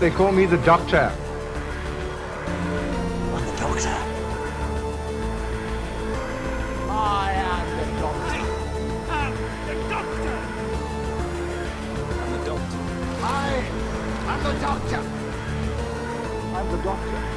They call me the Doctor. I'm the doctor. I am the doctor. I'm the doctor. I'm the doctor. I am the doctor. I'm the Doctor.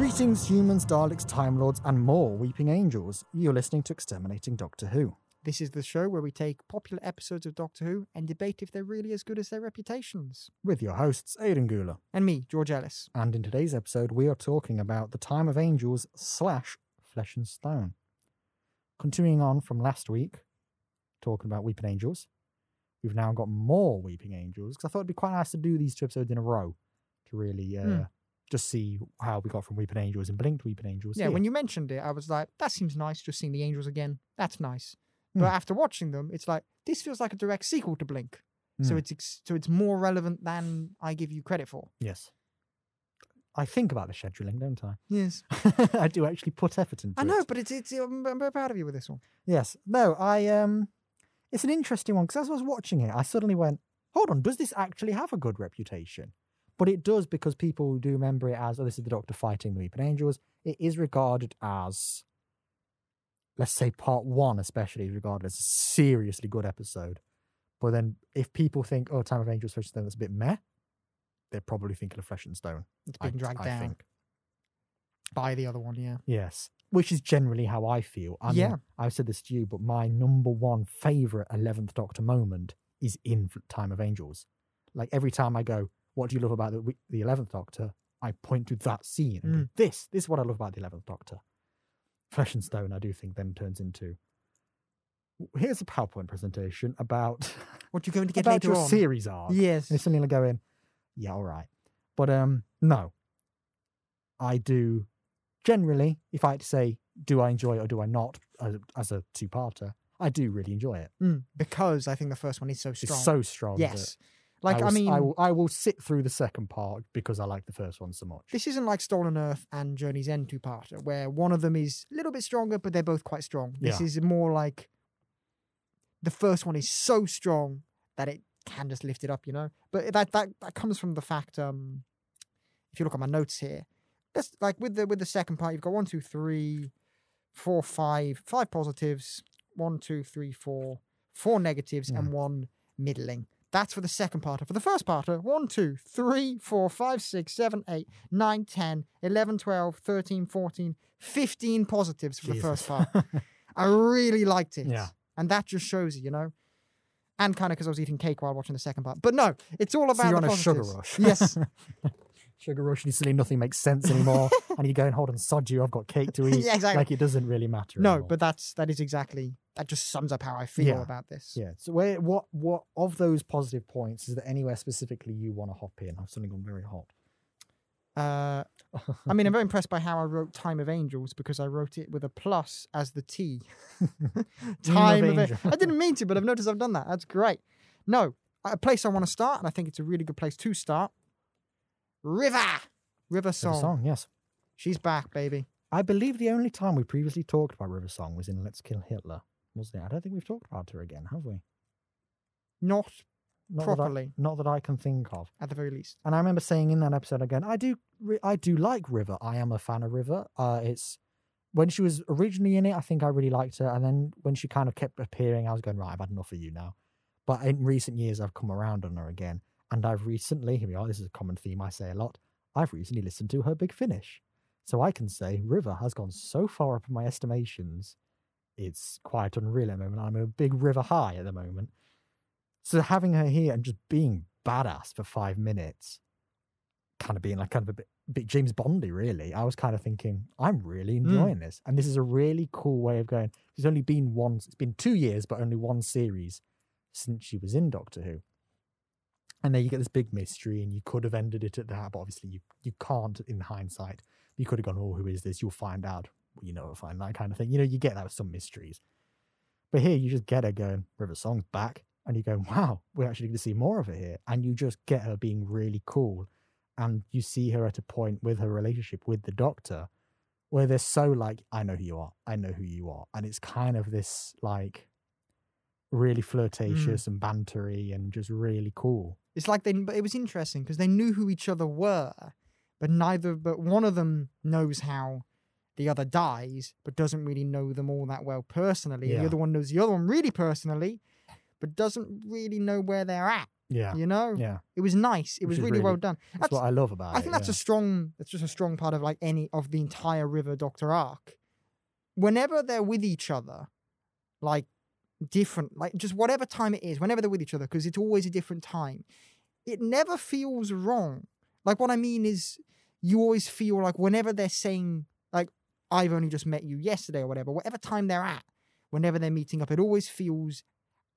Greetings, humans, Daleks, Time Lords, and more Weeping Angels. You're listening to Exterminating Doctor Who. This is the show where we take popular episodes of Doctor Who and debate if they're really as good as their reputations. With your hosts, Aidan Gula. And me, George Ellis. And in today's episode, we are talking about the Time of Angels slash Flesh and Stone. Continuing on from last week, talking about Weeping Angels, we've now got more Weeping Angels because I thought it'd be quite nice to do these two episodes in a row to really uh, Hmm. Just see how we got from Weeping Angels and Blink to Weeping Angels. Yeah, here. when you mentioned it, I was like, that seems nice, just seeing the angels again. That's nice. But Hmm. after watching them, it's like, this feels like a direct sequel to Blink. So Hmm. it's ex- so it's more relevant than I give you credit for. Yes. I think about the scheduling, don't I? Yes. I do actually put effort into it. I it. know, but it's, it's I'm, I'm very proud of you with this one. Yes. No, I um it's an interesting one because as I was watching it, I suddenly went, hold on, does this actually have a good reputation? But it does because people do remember it as, oh, this is the Doctor fighting the Weeping Angels. It is regarded as, let's say, part one, especially, is regarded as a seriously good episode. But then if people think, oh, Time of Angels, Flesh and Stone, that's a bit meh, they're probably thinking of Flesh and Stone. It's I- being dragged I down think. by the other one, yeah. Yes. Which is generally how I feel. I mean, Yeah. I've said this to you, but my number one favourite 11th Doctor moment is in Time of Angels. Like every time I go, what do you love about the, the 11th Doctor? I point to that scene and go, this, this is what I love about the 11th Doctor. Flesh and Stone, I do think, then turns into. Here's a PowerPoint presentation about What you're going to get about later your on. series arc. Yes. And it's suddenly going, yeah, all right. But um, no. I do generally, if I had to say, do I enjoy it or do I not as, as a two parter, I do really enjoy it. Mm, because I think the first one is so It's strong. so strong. that Yes. Like, I, will s- mean, I will, I will sit through the second part because I like the first one so much. this isn't like Stolen Earth and Journey's End two parter, where one of them is a little bit stronger, but they're both quite strong. This Yeah. is more like the first one is so strong that it can just lift it up, you know? But that that, that comes from the fact, um, if you look at my notes here, that's like with the with the second part, you've got one, two, three, four, five, five positives, one, two, three, four, four negatives, and one middling. That's for the second part. For the first part, one, two, three, four, five, six, seven, eight, nine, 10, 11, 12, 13, 14, 15 positives for the first part. I really liked it. Yeah. And that just shows you, you know? And kind of because I was eating cake while watching the second part. But no, it's all about so you're the on a sugar positives. rush. Yes. sugar rush, and suddenly nothing makes sense anymore. and you go and hold on, sod you, I've got cake to eat. Yeah, exactly. Like it doesn't really matter. no, anymore. but that's that is exactly that just sums up how I feel Yeah. about this. Yeah. So where what what of those positive points is there anywhere specifically you want to hop in? I've suddenly gone very hot. Uh, I mean, I'm very impressed by how I wrote Time of Angels because I wrote it with a plus as the T. Time of, Angel. I didn't mean to, but I've noticed I've done that. That's great. No, a place I want to start, and I think it's a really good place to start. River, River River Song. Song, yes. She's back, baby. I believe the only time we previously talked about River Song was in Let's Kill Hitler, wasn't it? I don't think we've talked about her again, have we? Not Not That Properly. I, not that I can think of. at the very least. And I remember saying in that episode again, I do, I do like River. I am a fan of River. Uh, it's when she was originally in it, I think I really liked her, and then when she kind of kept appearing, I was going right. I've had enough of you now. But in recent years, I've come around on her again, and I've recently here we are. This is a common theme I say a lot. I've recently listened to her Big Finish, so I can say River has gone so far up in my estimations. It's quite unreal at the moment. I'm a big River high at the moment. So having her here and just being badass for five minutes, kind of being like kind of a bit, bit James Bondy, really. I was kind of thinking, I'm really hmm. enjoying this, and this is a really cool way of going. There's only been one. It's been two years, but only one series since she was in Doctor Who. And then you get this big mystery, and you could have ended it at that, but obviously you you can't in hindsight. You could have gone, "Oh, who is this?" You'll find out. Well, you know, find that kind of thing. You know, you get that with some mysteries. But here, you just get her going. River Song's back, and you go, "Wow, we're actually going to see more of her here." And you just get her being really cool, and you see her at a point with her relationship with the Doctor, where they're so like, I know who you are, I know who you are, and it's kind of this like really mm. flirtatious and bantery and just really cool. It's like they, but it was interesting because they knew who each other were, but neither, but one of them knows how the other dies, but doesn't really know them all that well personally. Yeah. the other one knows the other one really personally, but doesn't really know where they're at. Yeah, You know, yeah, it was nice. It Which was is really, well done. that's, what I love about it. I think that's yeah. a strong. That's just a strong part of like any of the entire River Doctor arc. Whenever they're with each other, like different, like just whatever time it is, whenever they're with each other, because it's always a different time. It never feels wrong. Like what I mean is, you always feel like whenever they're saying like, "I've only just met you yesterday" or whatever, whatever time they're at, whenever they're meeting up, it always feels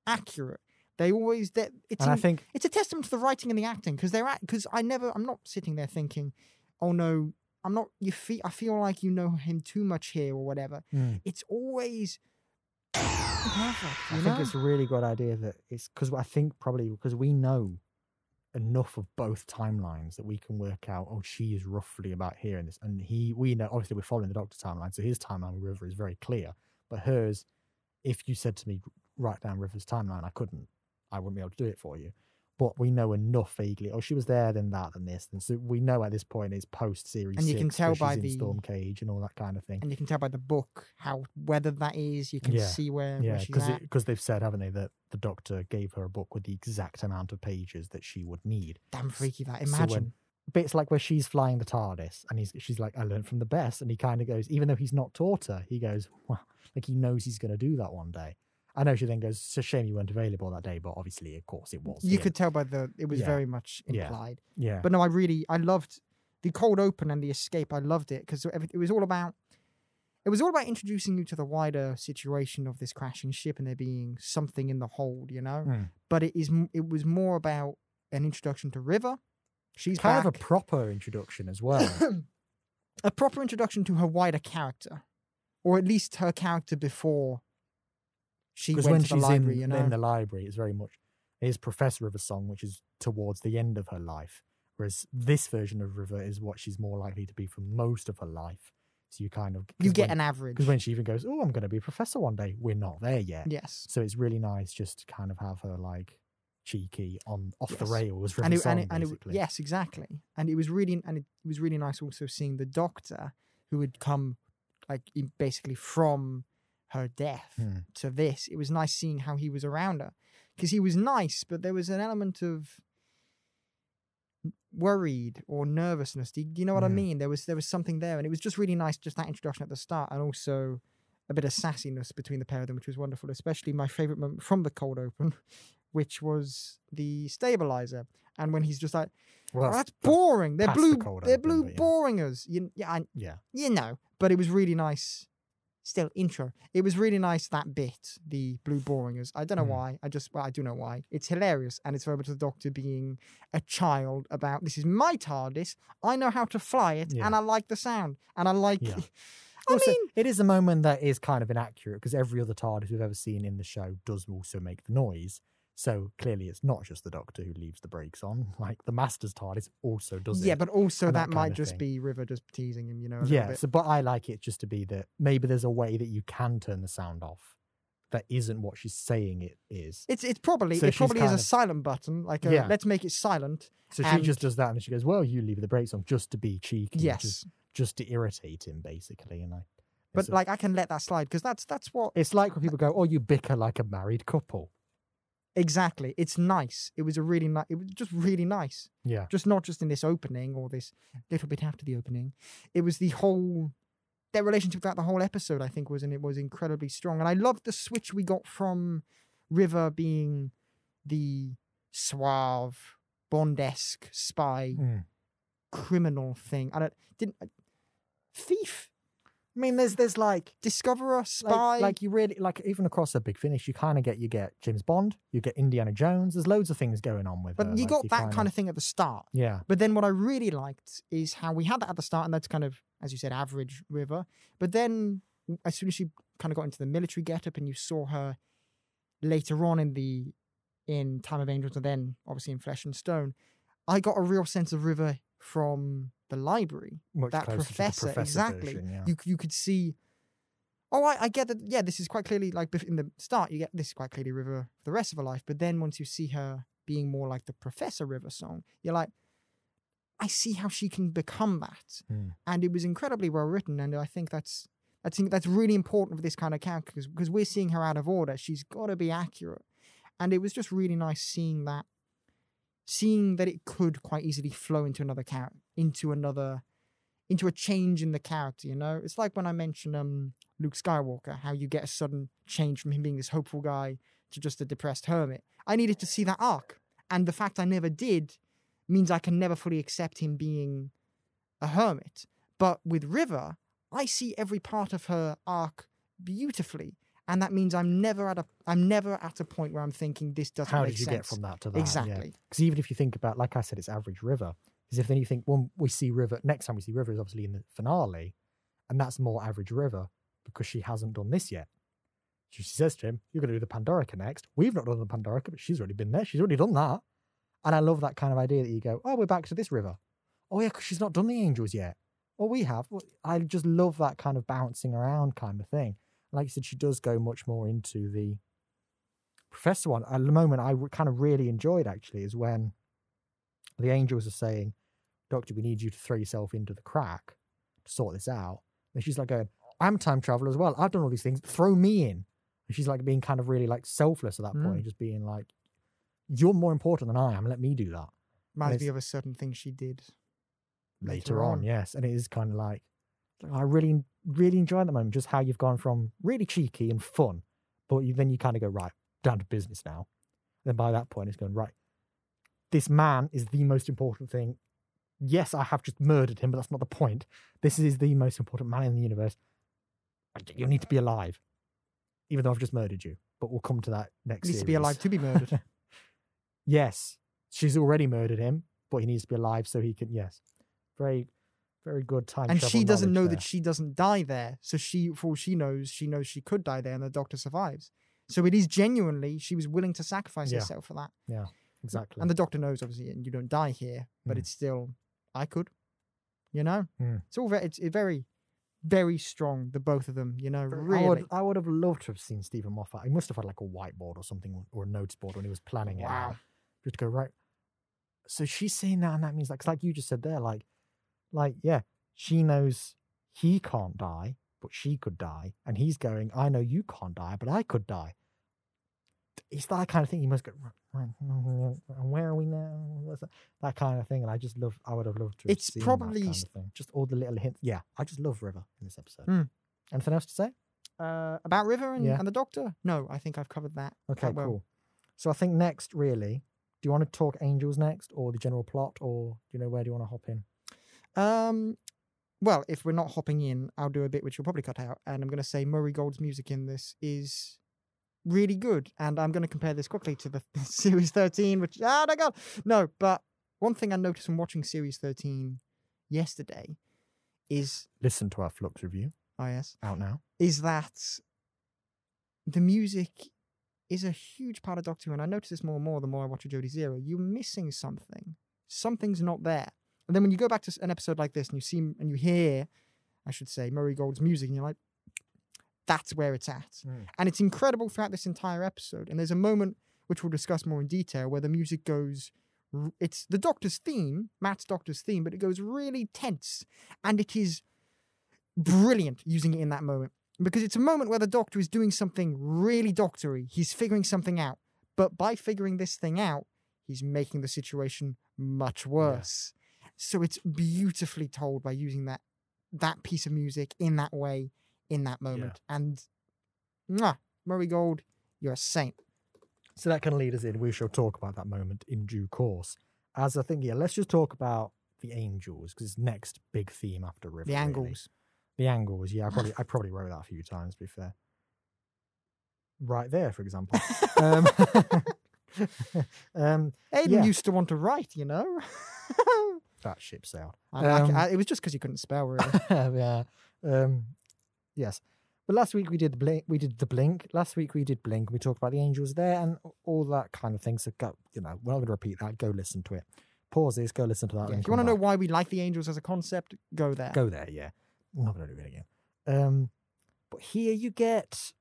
accurate. They always that it's and I think it's a testament to the writing and the acting because they're at because I never I'm not sitting there thinking, oh no, I'm not you feel I feel like you know him too much here or whatever. mm, It's always perfect. I think know? it's a really good idea that it's because I think probably because we know enough of both timelines that we can work out. Oh, she is roughly about here in this, and he we know obviously we're following the Doctor timeline, so his timeline with River is very clear, but hers, if you said to me write down River's timeline, I couldn't, I wouldn't be able to do it for you. But we know enough vaguely. Oh, she was there, then that, then this, and so we know at this point it's post series. And you can tell by the- Storm Cage and all that kind of thing. and you can tell by the book how whether that is. You can Yeah. see where, Yeah, because because they've said, haven't they, that the Doctor gave her a book with the exact amount of pages that she would need. Damn freaky that. So when- Imagine. Bits like where she's flying the TARDIS, and he's she's like, "I learned from the best," and he kind of goes, even though he's not taught her, he goes, well, like he knows he's going to do that one day. I know she then goes, "It's a shame you weren't available that day," but obviously, of course, it was. you him." could tell by the it was Yeah. very much implied. yeah, But no, I really I loved the cold open and the escape. I loved it because it was all about it was all about introducing you to the wider situation of this crashing ship and there being something in the hold, you know. Mm. But it is it was more about an introduction to River. She's kind back. of a proper introduction as well. a proper introduction to her wider character, or at least her character before she Because went when to the she's library. in, you know, in the library, it's very much is Professor River Song, which is towards the end of her life. Whereas this version of River is what she's more likely to be for most of her life. So you kind of you get an average. because when she even goes, "Oh, I'm going to be a professor one day," we're not there yet. yes. So it's really nice just to kind of have her like cheeky on off the rails and it, song, and, it, and it, yes, exactly. And it was really and it was really nice also seeing the doctor who had come like basically from her death Hmm. to this. It was nice seeing how he was around her because he was nice, but there was an element of worried or nervousness. Do you, do you know what I mean? There was there was something there, and it was just really nice, just that introduction at the start, and also a bit of sassiness between the pair of them, which was wonderful. Especially my favorite moment from the cold open, which was the stabilizer, and when he's just like, Well, "Oh, that's, "That's boring. They're the blue. cold They're open, blue yeah. boring us." You, yeah, I, yeah, you know, but it was really nice. Still intro. It was really nice that bit, the blue boringers. I don't know Mm. why. I just well, I do know why. It's hilarious, and it's very much the Doctor being a child about this is my TARDIS. I know how to fly it, Yeah. and I like the sound, and I like. Yeah. I Also, mean, it is a moment that is kind of inaccurate because every other TARDIS we've ever seen in the show does also make the noise. So clearly, it's not just the Doctor who leaves the brakes on. Like the Master's TARDIS also does it. yeah, but also and that, that might just be River just teasing him, you know. a yeah. bit. So, but I like it just to be that maybe there's a way that you can turn the sound off that isn't what she's saying it is. It's it's probably So it probably is a of- silent button, like a, Yeah. let's make it silent. So she just does that, and she goes, "Well, you leave the brakes on just to be cheeky, Yes, just, just to irritate him, basically." And I, but like I can let that slide because that's that's what it's like when people go, "Oh, you bicker like a married couple." Exactly. It's nice. It was a really nice. It was just really nice. Yeah, Just not just in this opening or this little bit after the opening. It was the whole their relationship throughout the whole episode. I think was and it was incredibly strong. And I loved the switch we got from River being the suave Bond-esque spy Mm. criminal thing. I don't didn't thief I mean, there's there's like discoverer like, spy like you really like even across a big finish, you kind of get you get James Bond, you get Indiana Jones. There's loads of things going on with. but her, you like, got that kinda- kind of thing at the start yeah, But then what I really liked is how we had that at the start, and that's kind of, as you said, average River. But then as soon as she kind of got into the military getup, and you saw her later on in the in Time of Angels, and then obviously in Flesh and Stone, I got a real sense of River from the library, Much that closer to the professor, professor exactly. version, yeah. You you could see. Oh, I, I get that. Yeah, this is quite clearly like in the start. You get this is quite clearly River for the rest of her life, but then once you see her being more like the Professor River song, you're like, I see how she can become that, Hmm. and it was incredibly well written, and I think that's I think that's really important for this kind of character because we're seeing her out of order. She's got to be accurate, and it was just really nice seeing that, seeing that it could quite easily flow into another character, into another, into a change in the character. You know, it's like when I mentioned um Luke Skywalker, how you get a sudden change from him being this hopeful guy to just a depressed hermit. I needed to see that arc, and the fact I never did means I can never fully accept him being a hermit. But with River, I see every part of her arc beautifully, and that means I'm never at a I'm never at a point where I'm thinking this doesn't How make did you sense. get from that to that? Exactly. Because even if you think about, like I said, it's average River. Because if then you think, well, we see River next time we see River is obviously in the finale, and that's more average River because she hasn't done this yet. So She says to him, "You're going to do the Pandorica next. We've not done the Pandorica, but she's already been there. She's already done that." And I love that kind of idea that you go, "Oh, we're back to this River. Oh yeah, because she's not done the Angels yet. Well, we have. Well, I just love that kind of bouncing around kind of thing. Like you said, she does go much more into the professor one. At the moment, I kind of really enjoyed actually is when the angels are saying, "Doctor, we need you to throw yourself into the crack to sort this out." And she's like going, "I'm a time traveler as well. I've done all these things. Throw me in." And she's like being kind of really like selfless at that Mm. point, just being like, "You're more important than I am. Let me do that." Reminds me of a certain thing she did. later, Later on. on. Yes, and it is kind of like I really, really enjoy at the moment just how you've gone from really cheeky and fun, but you, then you kind of go right down to business now. Then by that point, it's going right. This man is the most important thing. Yes, I have just murdered him, but that's not the point. This is the most important man in the universe. You need to be alive, even though I've just murdered you. But we'll come to that next. Needs to be alive to be murdered. yes, she's already murdered him, but he needs to be alive so he can. Yes, very, very good time. and she doesn't know knowledge that she doesn't die there. So she, for all she knows, she knows she could die there, and the doctor survives. So it is genuinely she was willing to sacrifice Yeah. herself for that. Yeah, exactly. And the doctor knows obviously, and you don't die here, but Mm. it's still I could, you know. Mm. It's all very, it's very, very strong. The both of them, you know, really. I would, I would have loved to have seen Steven Moffat. He must have had like a whiteboard or something, or a notes board when he was planning it. Wow. Just to go right. So she's saying that, and that means like, 'cause like you just said there, like, like yeah, she knows he can't die, but she could die, and he's going, I know you can't die, but I could die. It's that kind of thing. You must go. Right, right, and where are we now? That? kind of thing, and I just love. I would have loved to. Have It's probably kind of thing. just all the little hints. Yeah, I just love River in this episode. Hmm. Anything else to say? uh, about River and, Yeah. and the doctor. No, I think I've covered that. Okay, well. cool. So I think next, really, do you want to talk angels next, or the general plot, or do you know where do you want to hop in? Um, well, if we're not hopping in, I'll do a bit which we'll probably cut out, and I'm going to say Murray Gold's music in this is really good, and I'm going to compare this quickly to the series 13, which ah, my god, no. But one thing I noticed from watching series 13 yesterday is Listen to our Flux review oh yes, out now. is that the music is a huge part of Doctor Who, and I notice this more and more the more I watch a Jodie Zero. You're missing something. Something's not there. And then when you go back to an episode like this and you see and you hear, I should say, Murray Gold's music, and you're like, that's where it's at. Mm. And it's incredible throughout this entire episode. And there's a moment which we'll discuss more in detail where the music goes. It's the Doctor's theme, Matt's Doctor's theme, but it goes really tense, and it is brilliant using it in that moment because it's a moment where the doctor is doing something really doctory. He's figuring something out, but by figuring this thing out, he's making the situation much worse. So it's beautifully told by using that that piece of music in that way in that moment. And mwah, Murray Gold, you're a saint. So that can lead us in. We shall talk about that moment in due course. As I think, yeah, let's just talk about the angels because it's next big theme after River. The really. The angles, yeah. I probably, I probably wrote that a few times. To be fair, right there, for example. um, um, Aidan Yeah. used to want to write, you know. That ship sailed. I it. Um, I- it was just because you couldn't spell, really. yeah. Um, yes. But last week we did the blink. We did the blink. Last week we did blink. We talked about the angels there and all that kind of thing. So go, you know, we're not going to repeat that. Go listen to it. pause this, go listen to that. Yeah, if you want to know why we like the Angels as a concept, go there. go there. Yeah, I'm not gonna do it again. Um, but here you get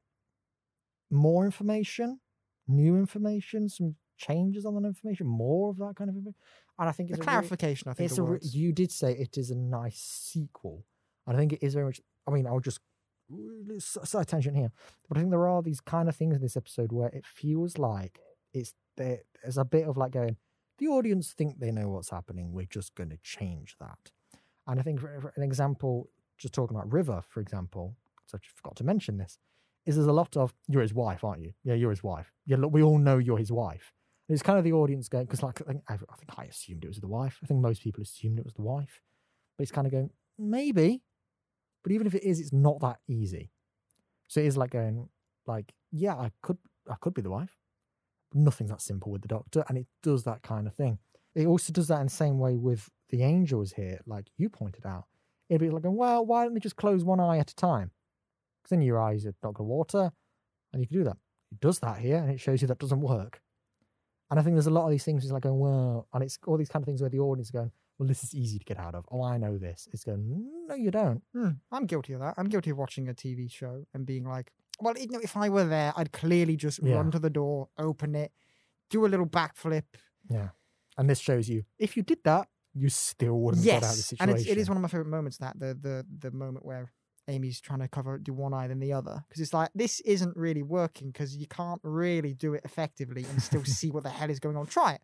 more information, new information, some changes on that information, more of that kind of information. And I think it's a re- clarification, I think, it's a re- you did say it is a nice sequel. I think it is very much. I mean, I'll just side tangent here, but I think there are these kind of things in this episode where it feels like it's there. There's a bit of like going. The audience think they know what's happening. We're just going to change that. And I think for, for an example, just talking about River, for example, so I forgot to mention this, is there's a lot of you're his wife, aren't you? Yeah, you're his wife. Yeah, look, we all know you're his wife. It's kind of the audience going because, like, I think, I I think I assumed it was the wife. I think most people assumed it was the wife, but it's kind of going maybe, but even if it is, it's not that easy. So it is like going like, yeah, I could, I could be the wife. But Nothing's that simple with the Doctor, and it does that kind of thing. It also does that in the same way with the angels here, like you pointed out. It'd be like, well, why don't they just close one eye at a time? Because then your eyes are not going to water, and you can do that. It does that here, and it shows you that doesn't work. And I think there's a lot of these things. It's like going, well, and it's all these kind of things where the audience is going, well, this is easy to get out of. Oh, I know this. It's going, no, you don't. Hmm, I'm guilty of that. I'm guilty of watching a TV show and being like, well, you know, if I were there, I'd clearly just Yeah. run to the door, open it, do a little backflip. Yeah. And this shows you if you did that, you still wouldn't get out of the situation. and it's, it is one of my favorite moments. That the the the moment where Amy's trying to cover do one eye then the other because it's like this isn't really working because you can't really do it effectively and still see what the hell is going on. Try it.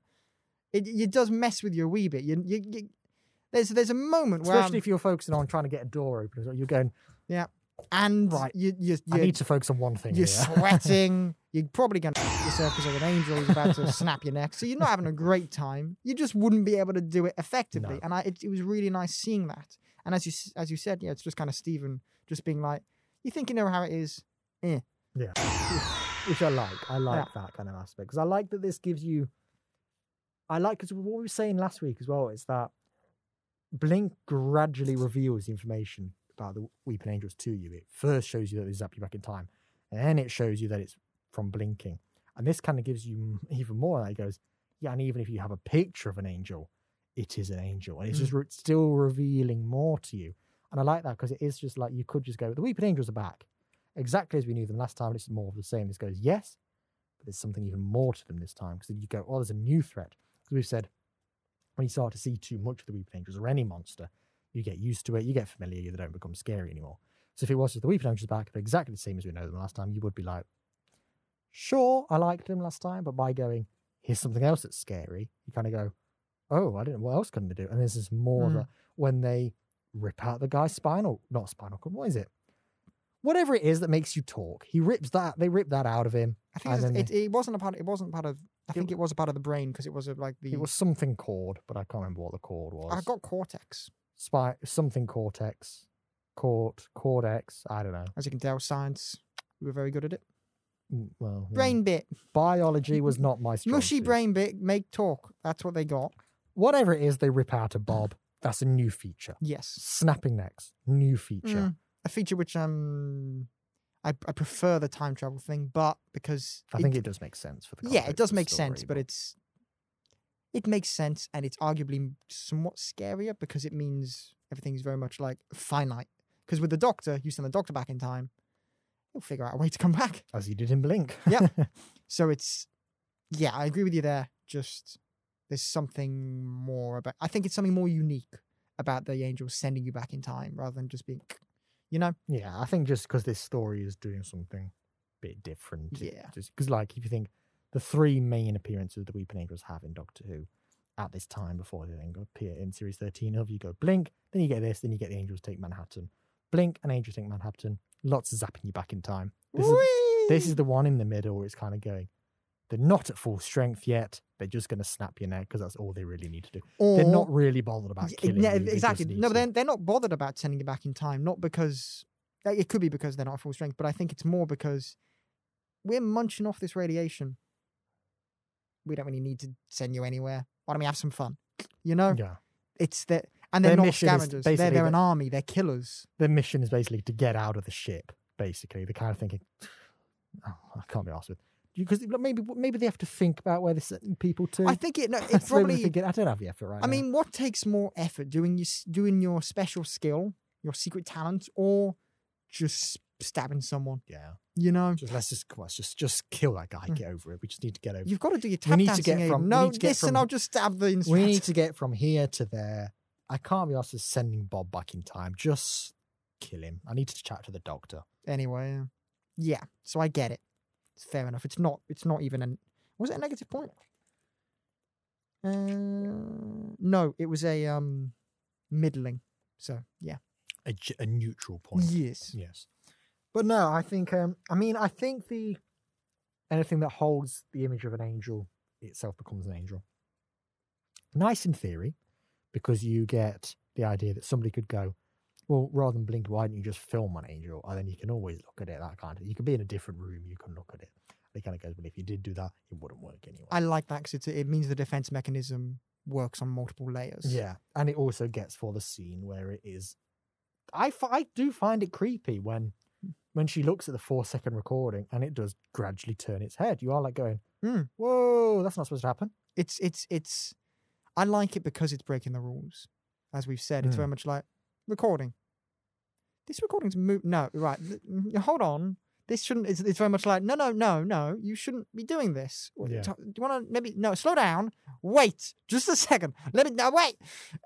It it does mess with you a wee bit. You you, you there's there's a moment where Especially I'm- if you're focusing on trying to get a door open well. You're going, yeah, and Right. you you I need to focus on one thing. you're here. sweating. You're probably going to yourself because of an angel is about to snap your neck. So you're not having a great time. You just wouldn't be able to do it effectively. No. And I, it, it was really nice seeing that. And as you as you said, yeah, it's just kind of Steven just being like, "You think you know how it is? Eh. Yeah. Which I like. I like that kind of aspect because I like that this gives you. I like because what we were saying last week as well is that Blink gradually reveals the information about the Weeping Angels to you. It first shows you that they zap you back in time, and then it shows you that it's from blinking. And this kind of gives you even more. That it goes, yeah, and even if you have a picture of an angel, it is an angel, and it's Mm. just re- still revealing more to you. And I like that because it is just like you could just go, the Weeping Angels are back exactly as we knew them last time. It's more of the same. This goes, yes, but there's something even more to them this time because you go, oh, there's a new threat. Because we've said when you start to see too much of the Weeping Angels or any monster, you get used to it, you get familiar, they don't become scary anymore. So if it was just the Weeping Angels back, but exactly the same as we know them last time, you would be like, sure, I liked them last time, but by going, here's something else that's scary, you kind of go, oh, I don't know, what else can they do? And this is more of Hmm. a, when they rip out the guy's spinal, not spinal cord, what is it? Whatever it is that makes you talk, he rips that. They rip that out of him. I think And it's, then it, it wasn't a part. It wasn't part of. I think it was a part of the brain because it was a, like the. It was something cord, but I can't remember what the cord was. I got cortex, Spy, something cortex, cort, cortex. I don't know. as you can tell. Science, we were very good at it. Mm, Well, yeah. Brain bit, biology was not my strong mushy brain bit, make talk. That's what they got. Whatever it is, they rip out a bob. That's a new feature. Yes. Snapping necks, new feature. Mm, a feature which um I, I prefer the time travel thing, but because I think it does make sense for the. yeah, it does of make sense, story, but it's it makes sense and it's arguably somewhat scarier because it means everything's very much like finite. Because with the doctor, you send the doctor back in time, he'll figure out a way to come back. as he did in Blink. Yep. So it's yeah, I agree with you there. Just there's something more about I think it's something more unique about the angels sending you back in time rather than just being you know? Yeah, I think just because this story is doing something a bit different. Yeah. just Because, like, if you think the three main appearances the Weeping Angels have in Doctor Who at this time before they then appear in Series 13 of, you go Blink, then you get this, then you get the Angels take Manhattan. Blink and Angels take Manhattan. Lots of zapping you back in time. This is, this is the one in the middle where it's kind of going, they're not at full strength yet. They're just going to snap your neck because that's all they really need to do. They're not really bothered about killing yeah, you. exactly. need No, but they're, they're not bothered about sending you back in time, not because it could be because they're not at full strength, but I think it's more because we're munching off this radiation. We don't really need to send you anywhere. Why don't we have some fun? You know, Yeah. it's that, and they're Their not scavengers. They're, they're an army. They're killers. their mission is basically to get out of the ship. Basically, they're kind of thinking, oh, I can't be asked with. Because maybe maybe they have to think about where they're sending people to. I think it. No, it That's maybe they're probably. thinking, I don't have the effort right I now. mean, what takes more effort, doing your doing your special skill, your secret talent, or just stabbing someone? yeah. You know, Just let's just come on, let's just just kill that guy. Mm. Get over it. We just need to get over. you've got to do your We tap need to get from- we no, need to get listen, from- I'll just stab the We need to get from here to there. I can't be asked to sending Bob back in time. Just kill him. I need to chat to the doctor. anyway. Yeah, so I get it. It's fair enough. It's not. It's not even an. Was it a negative point? Uh, no, it was a um, middling. So yeah. a, a neutral point. Yes. Yes. But no, I think um I mean I think the anything that holds the image of an angel itself becomes an angel. Nice in theory, because you get the idea that somebody could go, well, rather than blink, why don't you just film an angel? And then you can always look at it, that kind of you could be in a different room, you can look at it. And it kind of goes, but if you did do that, it wouldn't work anyway. I like that because it means the defense mechanism works on multiple layers. Yeah, and it also gets for the scene where it is. I, f- I do find it creepy when when she looks at the four second recording and it does gradually turn its head. You are like going, Hmm. "Whoa, that's not supposed to happen." It's it's it's. I like it because it's breaking the rules, as we've said. It's Mm. very much like recording. This recording's mo- no right. Hold on. This shouldn't. It's, it's very much like no, no, no, no. You shouldn't be doing this. Yeah. Do you want to maybe no? Slow down. Wait, just a second. Let me. No, wait.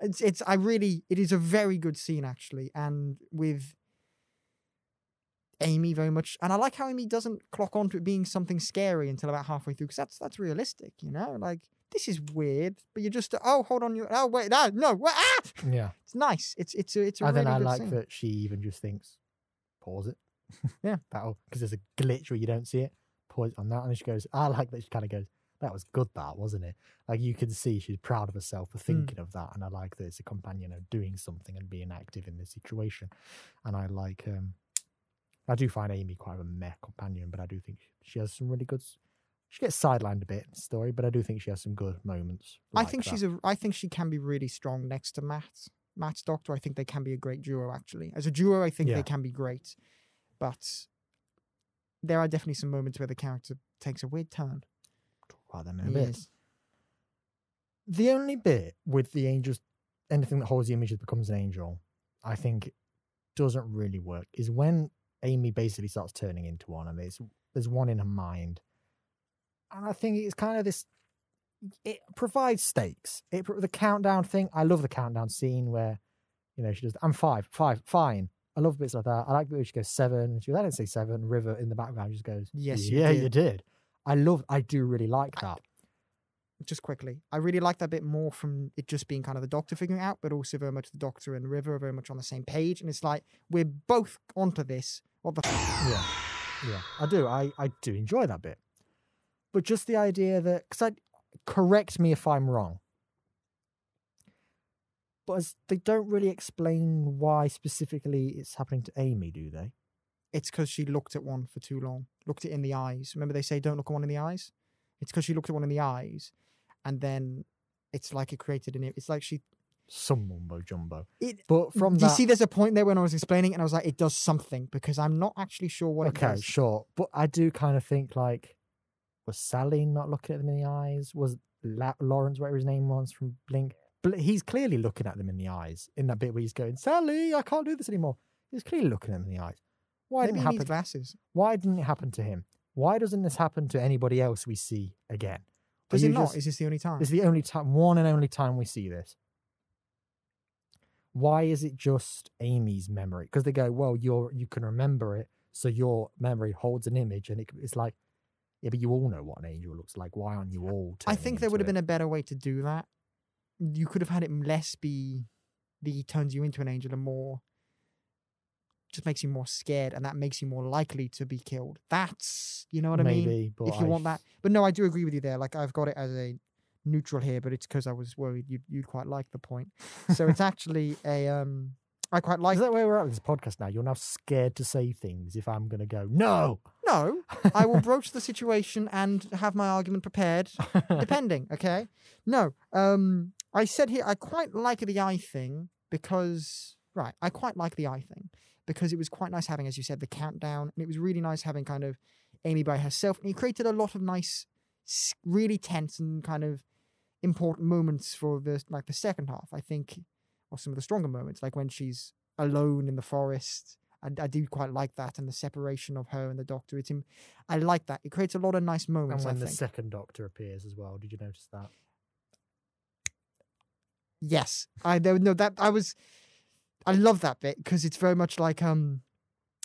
It's. It's. I really. It is a very good scene actually, and with Amy very much, and I like how Amy doesn't clock onto it being something scary until about halfway through, because that's that's realistic, you know. Like this is weird, but you're just oh hold on, you oh wait no no wait, ah! Yeah, It's nice. It's it's a it's a and really then I good like scene. that she even just thinks, "Pause it." Yeah. that'll because there's a glitch where you don't see it. Pause it on that, and then she goes, "I like that." She kind of goes, "That was good, that wasn't it?" Like you can see she's proud of herself for Hmm. thinking of that, and I like that it's a companion of doing something and being active in this situation. And I like, um I do find Amy quite a meh companion, but I do think she has some really good. s- She gets sidelined a bit in the story, but I do think she has some good moments. I think that. she's a I think she can be really strong next to Matt. Matt's doctor. I think they can be a great duo actually. As a duo, I think Yeah. they can be great, but there are definitely some moments where the character takes a weird turn. talk about them in a bit. Yes. The only bit with the angels, anything that holds the images becomes an angel, I think doesn't really work. Is when Amy basically starts turning into one, and there's there's one in her mind, and I think it's kind of this. It provides stakes. It the countdown thing. I love the countdown scene where, you know, she does. I'm five, five, fine. I love bits like that. I like the way she goes seven. She goes, I didn't say seven. River in the background just goes, Yes, you yeah, did." you did. I love. I do really like that. just quickly. I really like that bit more from it just being kind of the doctor figuring out, but also very much the doctor and River are very much on the same page. And it's like we're both onto this. What the f- Yeah, yeah, I do. I I do enjoy that bit, but just the idea that because I correct me if I'm wrong, but as they don't really explain why specifically it's happening to Amy, do they? it's because she looked at one for too long, looked it in the eyes. Remember they say don't look at one in the eyes? It's because she looked at one in the eyes and then it's like it created an it's like she Some mumbo jumbo. it But from you see there's a point there when I was explaining it and I was like, it does something because I'm not actually sure what it okay, does. sure. But I do kind of think like, was Sally not looking at them in the eyes? Was La- Lawrence, whatever his name was from Blink? But he's clearly looking at them in the eyes in that bit where he's going, Sally, I can't do this anymore. He's clearly looking at them in the eyes. Why Maybe didn't happen? glasses. Why didn't it happen to him? Why doesn't this happen to anybody else we see again? Does it not? just- Is this the only time? Is the only time, one and only time we see this. Why is it just Amy's memory? Because they go, well, you're you can remember it, so your memory holds an image, and it, it's like, yeah, but you all know what an angel looks like. Why aren't you all? I think there would have been a better way to do that. You could have had it less be the he turns you into an angel and more just makes you more scared and that makes you more likely to be killed. That's you know what I mean? maybe, but If you I want that. But no, I do agree with you there. Like I've got it as a neutral here, but it's because I was worried you'd you'd quite like the point. So it's actually a um I quite like Is that where we're at with this podcast now? You're now scared to say things if I'm going to go, no. no, I will broach the situation and have my argument prepared depending. Okay, no. Um, I said here I quite like the eye thing because right, I quite like the eye thing because it was quite nice having, as you said, the countdown, and it was really nice having kind of Amy by herself, and he created a lot of nice, really tense and kind of important moments for the like the second half. I think, or some of the stronger moments, like when she's alone in the forest. I, I do quite like that, and the separation of her and the Doctor. It's. I like that. It creates a lot of nice moments. And when the second Doctor appears as well, did you notice that? Yes, I there no that I was. I love that bit because it's very much like um,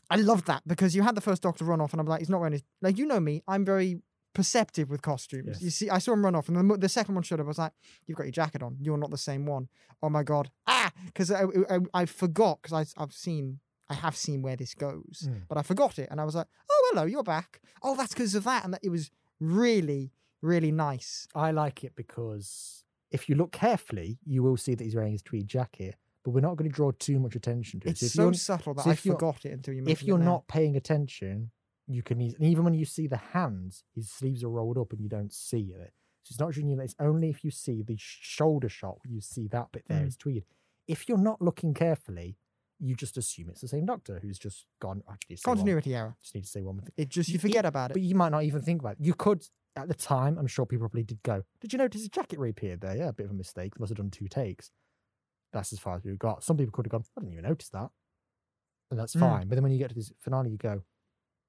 I love that because you had the first Doctor run off, and I'm like, he's not wearing his like you know me, I'm very perceptive with costumes. Yes. You see, I saw him run off, and the, the second one showed up. I was like, you've got your jacket on. You're not the same one. Oh my god, ah, because I, I I forgot because I've seen. I have seen where this goes, Mm. but I forgot it, and I was like, "Oh, hello, you're back." Oh, that's because of that, and that, it was really, really nice. I like it because if you look carefully, you will see that he's wearing his tweed jacket, but we're not going to draw too much attention to it. It's So if so subtle that so I forgot it until you. if mentioned it you're not paying attention, you can eas- and even when you see the hands, his sleeves are rolled up and you don't see it. So it's not showing you that it's only if you see the shoulder shot you see that bit there Mm. is tweed. If you're not looking carefully, you just assume it's the same doctor who's just gone. Actually, say one- continuity error. Just need to say one more thing. It just you forget about it. But you might not even think about it. You could at the time. I'm sure people probably did go. Did you notice his jacket reappeared there? Yeah, a bit of a mistake. Must have done two takes. That's as far as we got. Some people could have gone. I didn't even notice that, and that's Mm. fine. But then when you get to this finale, you go,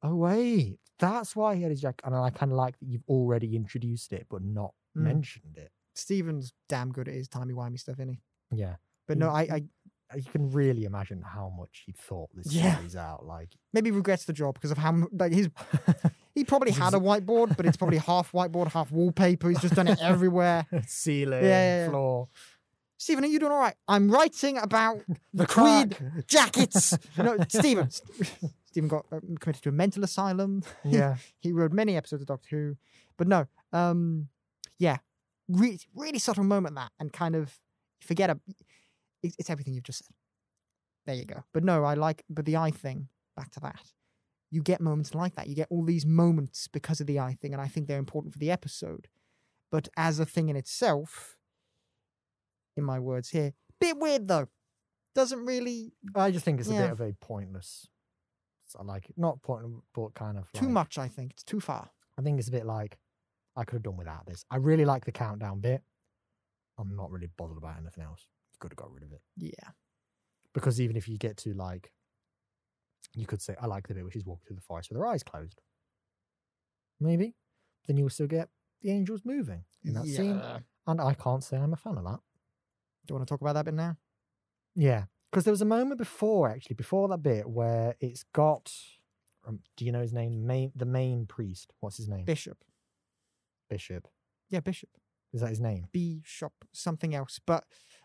"Oh wait, that's why he had his jacket." And I kind of like that you've already introduced it, but not Mm. mentioned it. Steven's damn good at his timey wimey stuff, isn't he? Yeah, But no, I, I you can really imagine how much he thought this Yeah. series out. Like, maybe regrets the job because of how like his he probably had a whiteboard, but it's probably half whiteboard, half wallpaper. He's just done it everywhere. ceiling, yeah, yeah. floor, Steven, are you doing all right? I'm writing about the tweed jackets. no, Steven. Steven got uh, committed to a mental asylum. Yeah. he wrote many episodes of Doctor Who, but no, um, yeah, re- really subtle moment that, and kind of forget a, it's, it's everything you've just said. There you go. But no, I like, but the eye thing. Back to that. You get moments like that. You get all these moments because of the eye thing, and I think they're important for the episode. But as a thing in itself, in my words here, bit weird though. Doesn't really I just think it's a bit of a pointless. I like it. Not pointless, but kind of too much. I think it's too far. I think it's a bit like I could have done without this. I really like the countdown bit. I'm not really bothered about anything else. You could have got rid of it Yeah. because even if you get to like, you could say I like the bit where she's walking through the forest with her eyes closed. Maybe, then you will still get the angels moving in that scene, and I can't say I'm a fan of that. Do you want to talk about that bit now? Yeah, because there was a moment before, actually, before that bit where it's got. Um, do you know his name? Main, the main priest. What's his name? Bishop. Bishop. Yeah, Bishop. Is that his name? Bishop, something else. But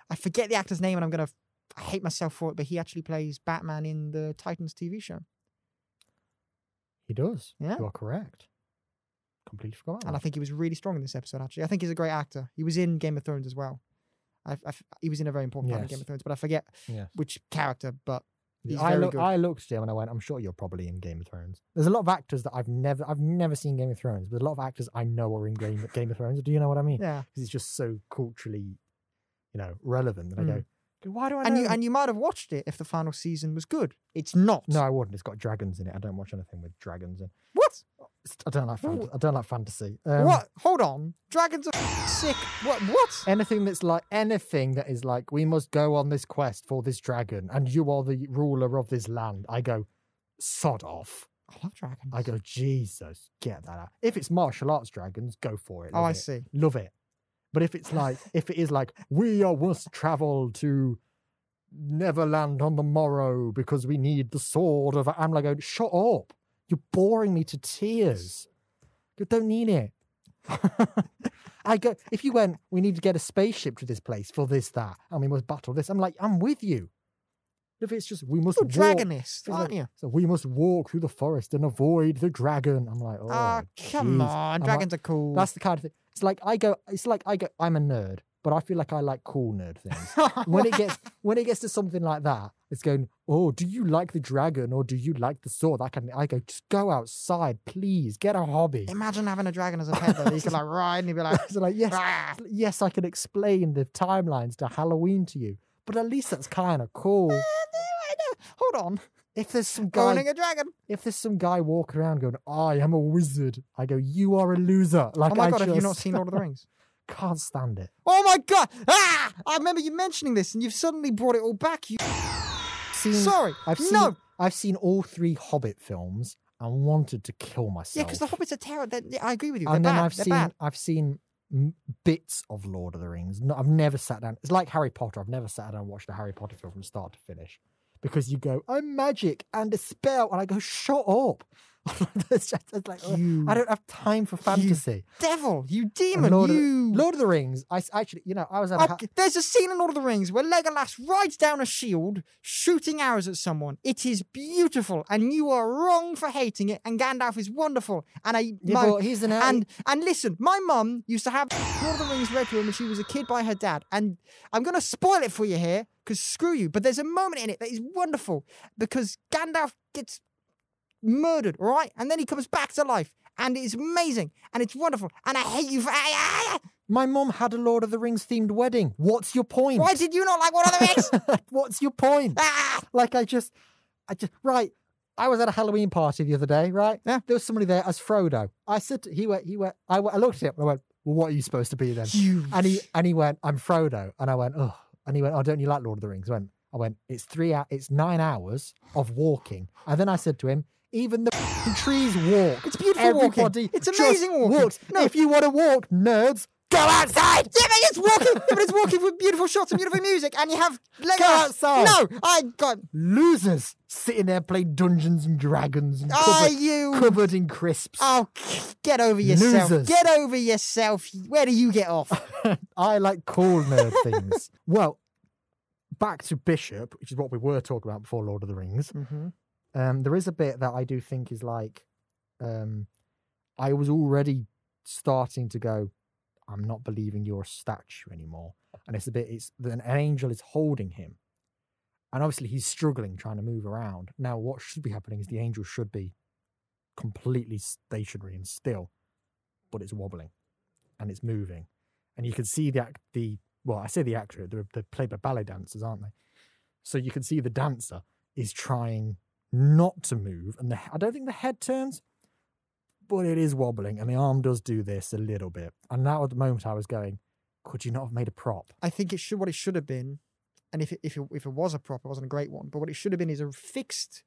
I forget the actor's name and I'm going to, I hate myself for it, but he actually plays Batman in the Titans TV show. He does. Yeah. You are correct. Completely forgot. And I that. think he was really strong in this episode, actually. I think he's a great actor. He was in Game of Thrones as well. I, I he was in a very important part of Game of Thrones, but I forget Yes. which character. But I, very look, good. I looked at him and I went, I'm sure you're probably in Game of Thrones. There's a lot of actors that I've never I've never seen Game of Thrones, but a lot of actors I know are in Game, Game of Thrones. Do you know what I mean? yeah. Because it's just so culturally, you know, relevant. And I go, why do I know? Mm. And you and you might have watched it if the final season was good. It's not. no, I wouldn't. It's got dragons in it. I don't watch anything with dragons in. What? I don't like. Fant- I don't like fantasy. Um, what? Hold on. Dragons are sick. What? What? Anything that's like anything that is like we must go on this quest for this dragon, and you are the ruler of this land. I go, sod off. I love dragons. I go, Jesus, get that out. If it's martial arts dragons, go for it. Oh, I it, see. Love it. But if it's like, if it is like, we are must travel to Neverland on the morrow because we need the sword of, I'm like, going, shut up. You're boring me to tears. You don't need it. I go, if you went, we need to get a spaceship to this place for this, that, and we must battle this, I'm like, I'm with you. If it's just, we must You're walk- dragonist, it's like- aren't you? so we must walk through the forest and avoid the dragon. I'm like, oh, Ah, come jeez." on. I'm like, Dragons are cool. That's the kind of thing. It's like I go. It's like I go. I'm a nerd, but I feel like I like cool nerd things. when it gets when it gets to something like that, it's going. Oh, do you like the dragon or do you like the sword? Kind of. I go. Just go outside, please. Get a hobby. Imagine having a dragon as a pet that you could like ride and you'd be like, so like yes, yes, I can explain the timelines to Halloween to you, but at least that's kind of cool. I. Hold on. If there's some guy, owning a dragon. if there's some guy walking around going, "I am a wizard," I go, "You are a loser." Like oh my I god, have you not seen Lord of the Rings? Can't stand it. Oh my god! Ah! I remember you mentioning this, and you've suddenly brought it all back. You Seen, sorry, I've seen, no, I've seen all three Hobbit films and wanted to kill myself. yeah, because the Hobbits are terrible. I agree with you. They're and then bad. I've They're seen bad. I've seen bits of Lord of the Rings. No, I've never sat down. It's like Harry Potter. I've never sat down and watched a Harry Potter film from start to finish because you go, "I'm magic and a spell," and I go, "Shut up!" It's just, it's like You I don't have time for fantasy. devil, you demon, Lord, of, you. Lord of the Rings. I actually, you know, I was I- ha- there's a scene in Lord of the Rings where Legolas rides down a shield, shooting arrows at someone. It is beautiful, and you are wrong for hating it. And Gandalf is wonderful. And I, Yeah, my- he's an and and listen, my mum used to have Lord of the Rings read to her when she was a kid by her dad. And I'm gonna spoil it for you here, because screw you. But there's a moment in it that is wonderful because Gandalf gets murdered, all right, and then he comes back to life, and it's amazing, and it's wonderful, and I hate you for. Ah, My mum had a Lord of the Rings themed wedding. What's your point? Why did you not like Lord of the Rings? What's your point? Ah, ah, ah! Like I just, I just right. I was at a Halloween party the other day, right? Yeah. There was somebody there as Frodo. I said, to- he went, he went. I, went- I looked at him and I went, "Well, what are you supposed to be then?" And he and he went, "I'm Frodo," and I went, "Oh," and he went, "Oh, don't you like Lord of the Rings?" I went, I went, "It's three, it's nine hours of walking," and then I said to him. Even the trees walk. It's beautiful walking. Everybody It's amazing walking. walks. No. If you want to walk, nerds, go outside. Yeah, but it's walking. yeah, but it's walking with beautiful shots and beautiful music, and you have Legolas. outside. No, I got. Losers sitting there playing Dungeons and Dragons and Are covered, you? covered in crisps. Oh, get over yourself. Losers. Get over yourself. Where do you get off? I like cool nerd things. Well, back to Bishop, which is what we were talking about before Lord of the Rings. mm-hmm. Um, there is a bit that I do think is like, um, I was already starting to go, I'm not believing you're a statue anymore. And it's a bit, it's an angel is holding him. And obviously he's struggling trying to move around. Now, what should be happening is the angel should be completely stationary and still, but it's wobbling and it's moving. And you can see the, act, the well, I say the actor, they're, they're played by ballet dancers, aren't they? So you can see the dancer is trying not to move, and the, I don't think the head turns, but it is wobbling, and the arm does do this a little bit. And now at the moment, I was going, could you not have made a prop? I think it should. What it should have been, and if it, if it, if it was a prop, it wasn't a great one. But what it should have been is a fixed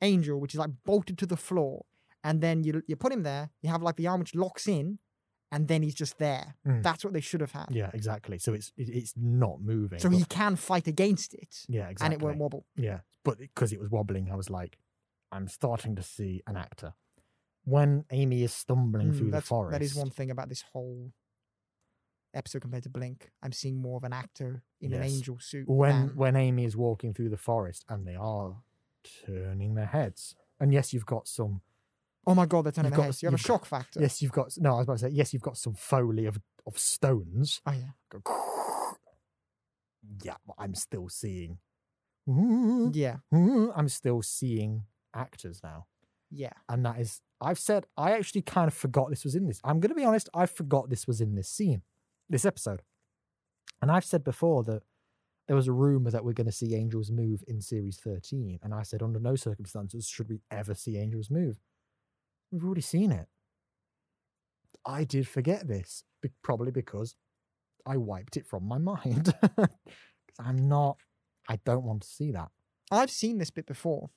angel, which is like bolted to the floor, and then you you put him there. You have like the arm which locks in, and then he's just there. Mm. That's what they should have had. Yeah, exactly. So it's it, it's not moving. So but- he can fight against it, yeah, exactly. and it won't wobble. Yeah, but because it was wobbling, I was like, I'm starting to see an actor. When Amy is stumbling Mm, through the forest, That is one thing about this whole episode compared to Blink. I'm seeing more of an actor in an angel suit. when than- when Amy is walking through the forest and they are turning their heads. And yes, you've got some. Oh my god, they're turning got- heads. You have a shock factor. Yes, you've got. No, I was about to say yes. You've got some foley of of stones. Oh yeah. Go, yeah, but I'm still seeing. Yeah, I'm still seeing actors now, Yeah. and that is. I've said I actually kind of forgot this was in this. I'm going to be honest. I forgot this was in this scene, this episode, and I've said before that there was a rumor that we're going to see angels move in series 13 and i said under no circumstances should we ever see angels move we've already seen it. I did forget this probably because i wiped it from my mind. 'Cause i'm not i don't want to see that. I've seen this bit before,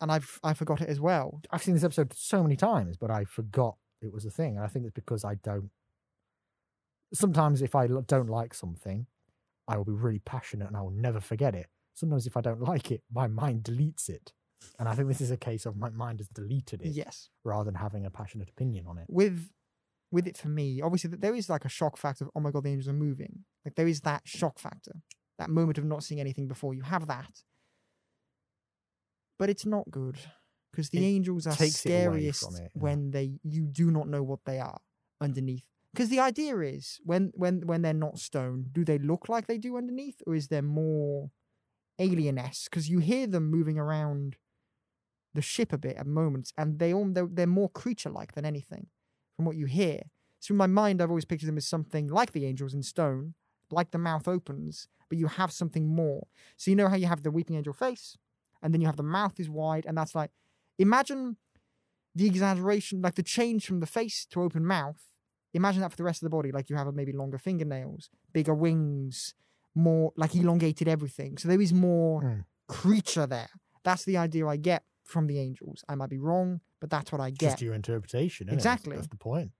and I've I forgot it as well. i've seen this episode so many times but i forgot it was a thing and i think it's because i don't sometimes if I don't like something i will be really passionate and i will never forget it. Sometimes if i don't like it my mind deletes it and i think this is a case of my mind has deleted it Yes. rather than having a passionate opinion on it With with it for me, obviously there is like a shock factor of oh my god, the angels are moving. Like there is that shock factor, that moment of not seeing anything before. You have that, but it's not good because the It angels are scariest it, yeah. when they you do not know what they are underneath. Because the idea is when when when they're not stone, do they look like they do underneath, or is there more alien esque? Because you hear them moving around the ship a bit at moments, and they all they're, they're more creature like than anything from what you hear. So in my mind, I've always pictured them as something like the angels in stone, like the mouth opens, but you have something more. So you know how you have the weeping angel face, and then you have the mouth is wide, and that's like, imagine the exaggeration, like the change from the face to open mouth. Imagine that for the rest of the body, like you have maybe longer fingernails, bigger wings, more like elongated everything. So there is more Mm. creature there. That's the idea I get from the angels. I might be wrong, but that's what I get Just your interpretation. innit? That's- Exactly. That's the point.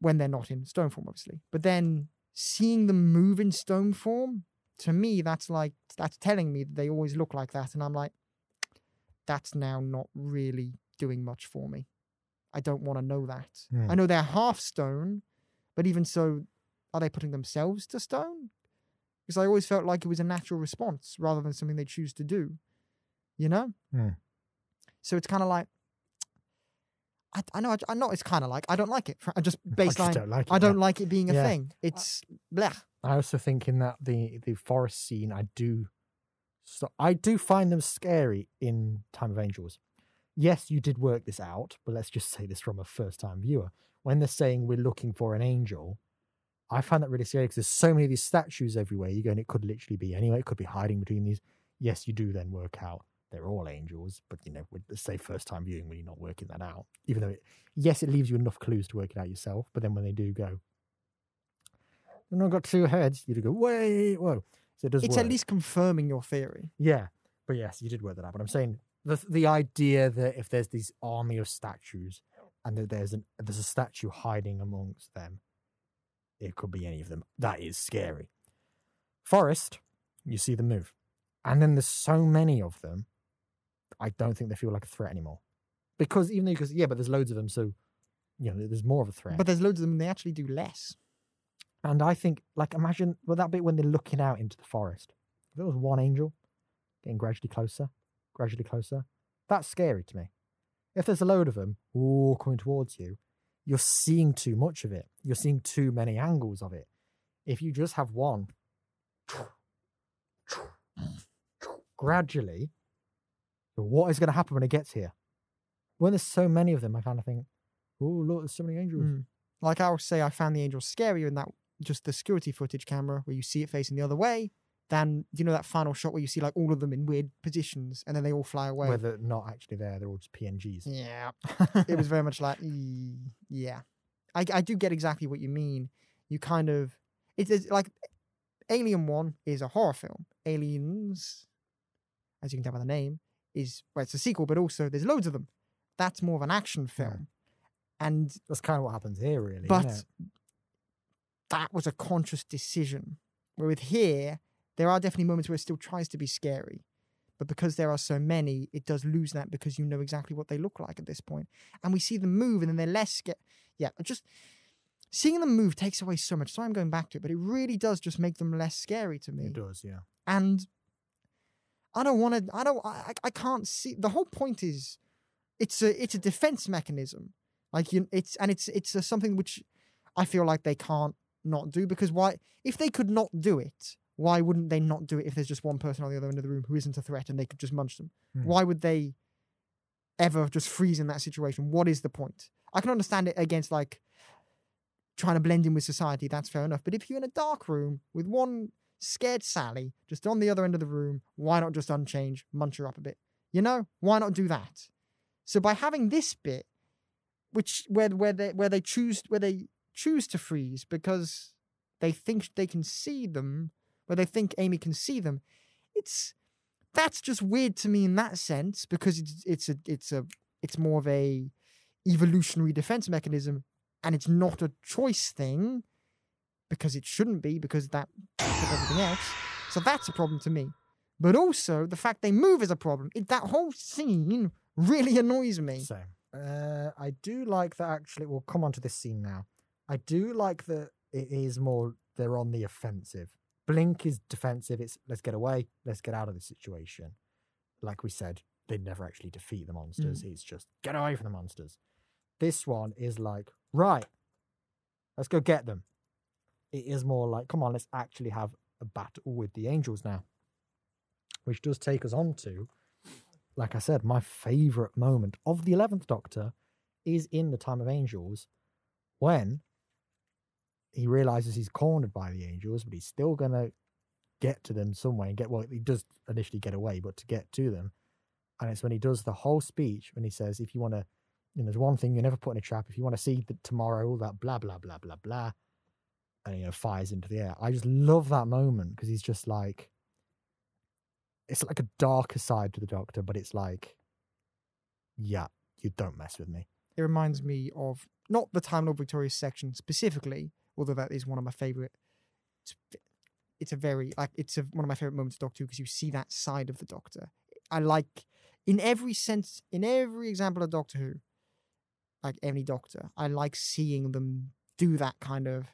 when they're not in stone form, obviously. But then seeing them move in stone form, to me, that's like that's telling me that they always look like that, and I'm like, that's now not really doing much for me. I don't want to know that. Hmm. I know they're half stone, but even so, are they putting themselves to stone? Because I always felt like it was a natural response rather than something they choose to do. You know. Hmm. So it's kind of like. I, I know. I, I know. It's kind of like I don't like it. I just baseline. don't like it. I don't like it being a Yeah. thing. It's blech. I also think in that the the forest scene, I do, so I do find them scary in Time of Angels. Yes, you did work this out, but let's just say this from a first time viewer. When they're saying we're looking for an angel, I find that really scary because there's so many of these statues everywhere. You go, and it could literally be anywhere. It could be hiding between these. Yes, you do then work out they're all angels, but you know, let's say first time viewing when you're not working that out, even though it, yes, it leaves you enough clues to work it out yourself. But then when they do go, and I've got two heads. You go, wait, whoa. So it does It's work. at least confirming your theory. yeah. But yes, you did work that out. But I'm saying the the idea that if there's this army of statues and that there's an there's a statue hiding amongst them, it could be any of them. That is scary. Forest, you see them move, and then there's so many of them. I don't think they feel like a threat anymore, because even though you could, yeah, but there's loads of them, so you know there's more of a threat. But there's loads of them. and They actually do less. And I think, like, imagine well that bit when they're looking out into the forest. If there was one angel getting gradually closer, gradually closer, that's scary to me. If there's a load of them all coming towards you, you're seeing too much of it. You're seeing too many angles of it. If you just have one, gradually, what is going to happen when it gets here? When there's so many of them, I kind of think, oh, look, there's so many angels. Mm. Like I'll say, I found the angel scarier in that just the security footage camera where you see it facing the other way than you know that final shot where you see like all of them in weird positions and then they all fly away. Where they're not actually there, they're all just PNGs. Yeah, it was very much like, "Ee, yeah, I, I do get exactly what you mean. You kind of, it's it's like Alien One is a horror film. Aliens, as you can tell by the name, is well, it's a sequel, but also there's loads of them. That's more of an action film, and That's kind of what happens here, really. but that was a conscious decision. Where with here, there are definitely moments where it still tries to be scary. But because there are so many, it does lose that because you know exactly what they look like at this. And we see them move and then they're less scared. Yeah, just seeing them move takes away so much. So I'm going back to it, but it really does just make them less scary to me it does, yeah. and I don't want to. I don't. I, I- can't see. The whole point is, it's a it's a defense mechanism. Like you, it's and it's it's a, something which I feel like they can't not do because why? If they could not do it, why wouldn't they not do it? If there's just one person on the other end of the room who isn't a threat and they could just munch them, Hmm. why would they ever just freeze in that situation? What is the point? I can understand it against like trying to blend in with society. That's fair enough. But if you're in a dark room with one scared Sally just on the other end of the room, why not just unchange, munch her up a bit? You know, why not do that? So by having this bit, which where where they where they choose where they choose to freeze because they think they can see them, where they think Amy can see them, it's that's just weird to me in that sense because it's it's a it's a it's more of a evolutionary defense mechanism and it's not a choice thing because it shouldn't be because that everything else. So that's a problem to me. But also the fact they move is a problem. It, that whole scene really annoys me. Same. Uh, I do like that actually. We'll come on to this scene now. I do like that it is more, they're on the offensive. Blink is defensive. It's let's get away, let's get out of this situation. Like we said, they never actually defeat the monsters. It's just get away from the monsters. This one is like, right, let's go get them. It is more like, come on, let's actually have a battle with the angels now. Which does take us on to like I said, my favorite moment of the 11th Doctor is in the Time of Angels when he realizes he's cornered by the angels, but he's still going to get to them some way and get well he does initially get away but to get to them. And it's when he does the whole speech when he says if you want to you know there's one thing you never put in a trap. If you want to see the tomorrow all that blah blah blah blah blah and you know fires into the air i just love that moment because he's just like it's like a darker side to the doctor but it's like yeah you don't mess with me It reminds me of not the Time Lord Victorious section specifically, although that is one of my favorite. It's, it's a very like it's a, one of my favorite moments of Doctor Who because you see that side of the Doctor. I like in every sense, in every example of Doctor Who, like any Doctor, I like seeing them do that kind of.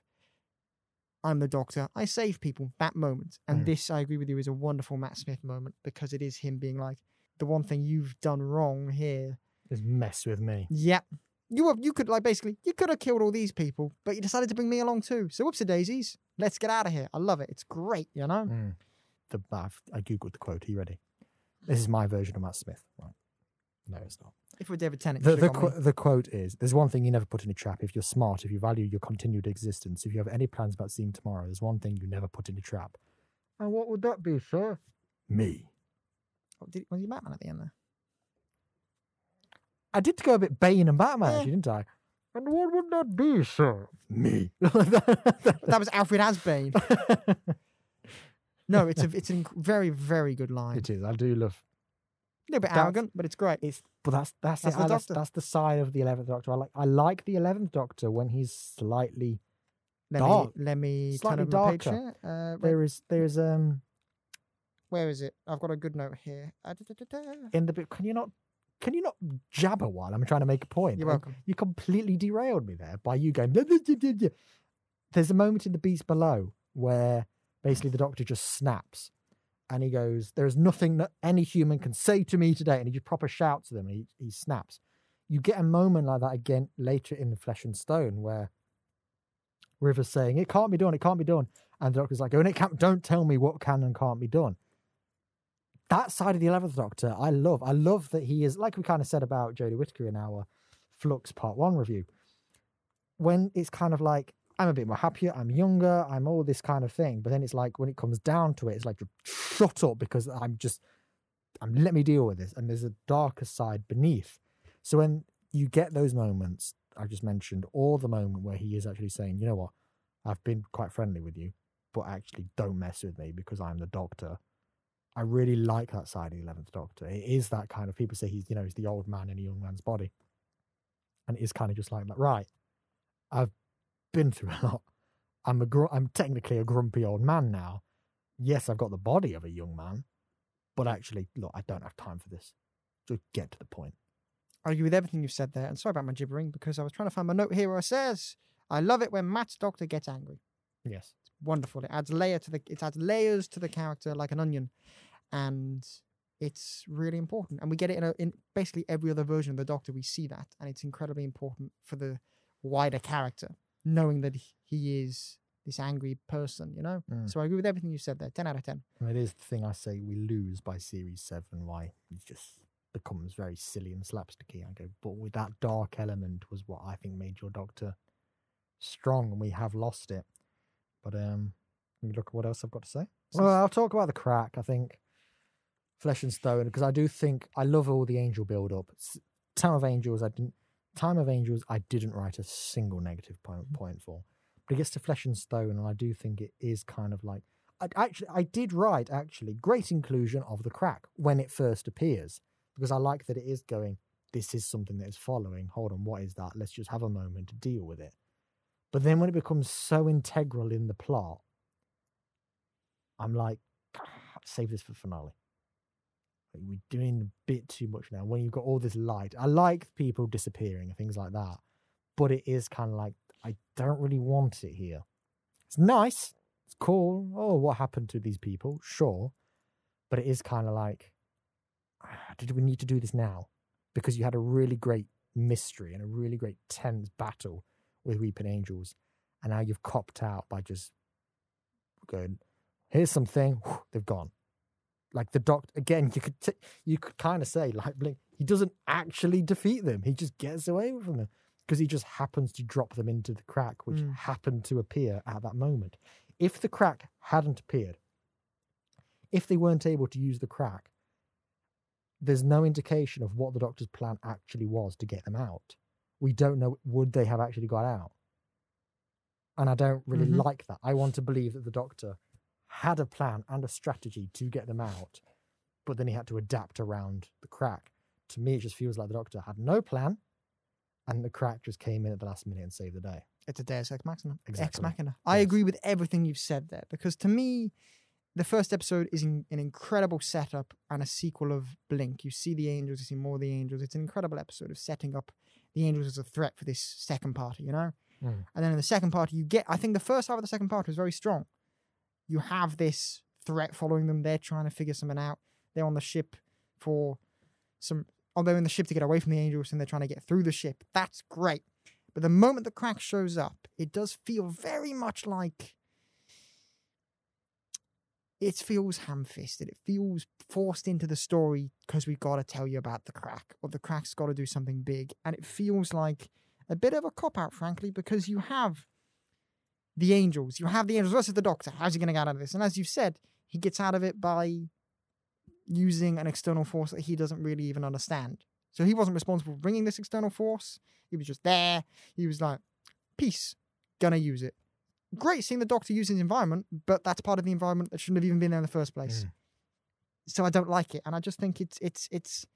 I'm the Doctor. I save people. That moment, and Mm. this, I agree with you, is a wonderful Matt Smith moment because it is him being like, the one thing you've done wrong here is mess with me Yep. You were, you could like basically you could have killed all these people, but you decided to bring me along too. So whoopsie daisies. Let's get out of here. I love it. It's great, you know? Mm. The I've, I googled the quote. Are you ready? This is my version of Matt Smith. Right? No, it's not. If we're David Tennant, The the, qu- the quote is: "There's one thing you never put in a trap. If you're smart, if you value your continued existence, if you have any plans about seeing tomorrow, there's one thing you never put in a trap. And what would that be, sir? Me. Oh, did, was he Batman at the end there? I did go a bit Bane and Batman, Yeah. actually, didn't I? And what would that be, sir? Me. That was Alfred as Asbane. no, it's a it's a very very good line. it is. I do love a little bit That's- arrogant, but it's great. it's but that's that's That's it. the I- that's, Doctor. that's the side of the eleventh Doctor. I like I like the eleventh Doctor when he's slightly Let dark. me let me Slightly turn over my page darker. here. Uh, wait, there is there's um where is it? I've got a good note here. Uh, da, da, da, da. in the bit. Can you not can you not jabber while I'm trying to make a point? You're welcome. You completely derailed me there by you going. There's a moment in the Beast Below where basically the Doctor just snaps, and he goes, "There is nothing that any human can say to me today," and he just proper shouts to them, and he, he snaps. You get a moment like that again later in the Flesh and Stone where River's saying, "It can't be done. It can't be done," and the Doctor's like, "Oh, and it can't. Don't tell me what can and can't be done." That side of the Eleventh Doctor, I love. I love that he is like we kind of said about Jodie Whittaker in our Flux Part One review. When it's kind of like I'm a bit more happier, I'm younger, I'm all this kind of thing, but then it's like when it comes down to it, it's like shut up because I'm just, I'm let me deal with this, and there's a darker side beneath. So when you get those moments I just mentioned, or the moment where he is actually saying, you know what, I've been quite friendly with you, but actually don't mess with me because I'm the Doctor. I really like that side of the Eleventh Doctor. It is that kind of people say he's you know he's the old man in a young man's body, and it is kind of just like that. Right, I've been through a lot. I'm a gr- I'm technically a grumpy old man now. Yes, I've got the body of a young man, but actually, look, I don't have time for this. Just get to the point. I agree with everything you've said there. And sorry about my gibbering because I was trying to find my note here where it says, I love it when Matt's doctor gets angry. Yes. It's wonderful. It adds layer to the it adds layers to the character like an onion. And it's really important. And we get it in a, in basically every other version of the Doctor, we see that. And it's incredibly important for the wider character, knowing that he- is this angry person, you know? Mm. So I agree with everything you said there. Ten out of ten. And it is the thing I say we lose by series seven, why it just becomes very silly and slapsticky. I go, but with that dark element was what I think made your doctor strong, and we have lost it. But um, let me look at what else I've got to say. Well, I'll talk about the crack. I think Flesh and Stone because I do think I love all the angel build up. Time of Angels, I didn't. Time of Angels, I didn't write a single negative point, point for. But it gets to Flesh and Stone, and I do think it is kind of like I, actually, I did write actually great inclusion of the crack when it first appears because I like that it is going. This is something that is following. Hold on, what is that? Let's just have a moment to deal with it. But then when it becomes so integral in the plot, I'm like, "Ah, save this for finale. Like, We're doing a bit too much now. When you've got all this light, I like people disappearing and things like that, but it is kind of like I don't really want it here. It's nice, it's cool. Oh, what happened to these people? Sure. But it is kind of like, "Ah, did we need to do this now? Because you had a really great mystery and a really great tense battle with Weeping Angels, and now you've copped out by just going, here's something, they've gone. Like the doctor again, you could t- you could kind of say like Blink, he doesn't actually defeat them. He just gets away from them because he just happens to drop them into the crack, which Mm. happened to appear at that moment. If the crack hadn't appeared, if they weren't able to use the crack, there's no indication of what the doctor's plan actually was to get them out. We don't know would they have actually got out. And I don't really Mhm. like that. I want to believe that the doctor had a plan and a strategy to get them out, but then he had to adapt around the crack. To me, it just feels like the doctor had no plan and the crack just came in at the last minute and saved the day. It's a Deus Ex Machina. Ex Exactly. Machina. I Yes. agree with everything you've said there because to me, the first episode is in, an incredible setup and a sequel of Blink. You see the angels, you see more of the angels. It's an incredible episode of setting up the angels as a threat for this second party, you know? Mm. And then in the second party, you get, I think the first half of the second part was very strong. You have this threat following them. They're trying to figure something out. They're on the ship for some, oh, they're in the ship to get away from the angels and they're trying to get through the ship. That's great. But the moment the crack shows up, it does feel very much like it feels ham-fisted. It feels forced into the story because we've got to tell you about the crack, or the crack's got to do something big, and it feels like a bit of a cop out, frankly, because you have the angels, you have the angels versus the Doctor. How's he going to get out of this? And as you've said, he gets out of it by using an external force that he doesn't really even understand. So he wasn't responsible for bringing this external force. He was just there. He was like, peace, gonna use it. Great seeing the doctor use his environment, but that's part of the environment that shouldn't have even been there in the first place. Mm. So I don't like it. And I just think it's it's it's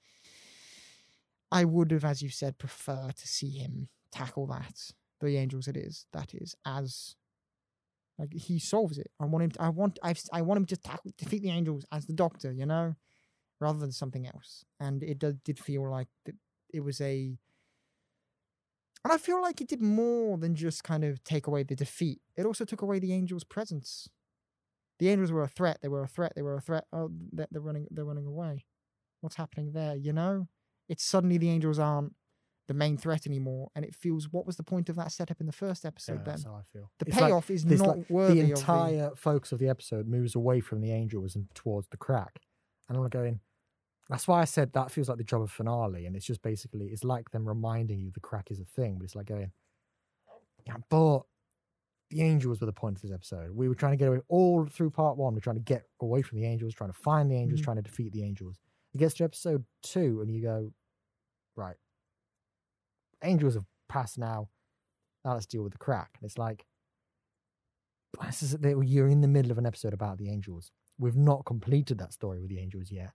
I would have, as you said, prefer to see him tackle that. The angels it is, that is, as like he solves it. I want him to, I want I've, I want him to tackle defeat the angels as the doctor, you know? Rather than something else. And it did, did feel like that it was a and I feel like it did more than just kind of take away the defeat. It also took away the angels' presence. The angels were a threat. They were a threat. They were a threat. Uh, oh, they're, they're running. They're running away. What's happening there? You know, it's suddenly the angels aren't the main threat anymore, and it feels. What was the point of that setup in the first Yeah, episode? that's then how I feel. the It's like payoff is not like, worthy the entire focus of the episode moves away from the angels and towards the crack. And I'm going, that's why I said that feels like the job of finale. And it's just basically, it's like them reminding you the crack is a thing, but it's like going, yeah, but the angels were the point of this episode. We were trying to get away all through part one. We're trying to get away from the angels, trying to find the angels, Mhm. trying to defeat the angels. It gets to episode two, and you go, right, angels have passed now. Now let's deal with the crack. And it's like, this is, you're in the middle of an episode about the angels. We've not completed that story with the angels yet.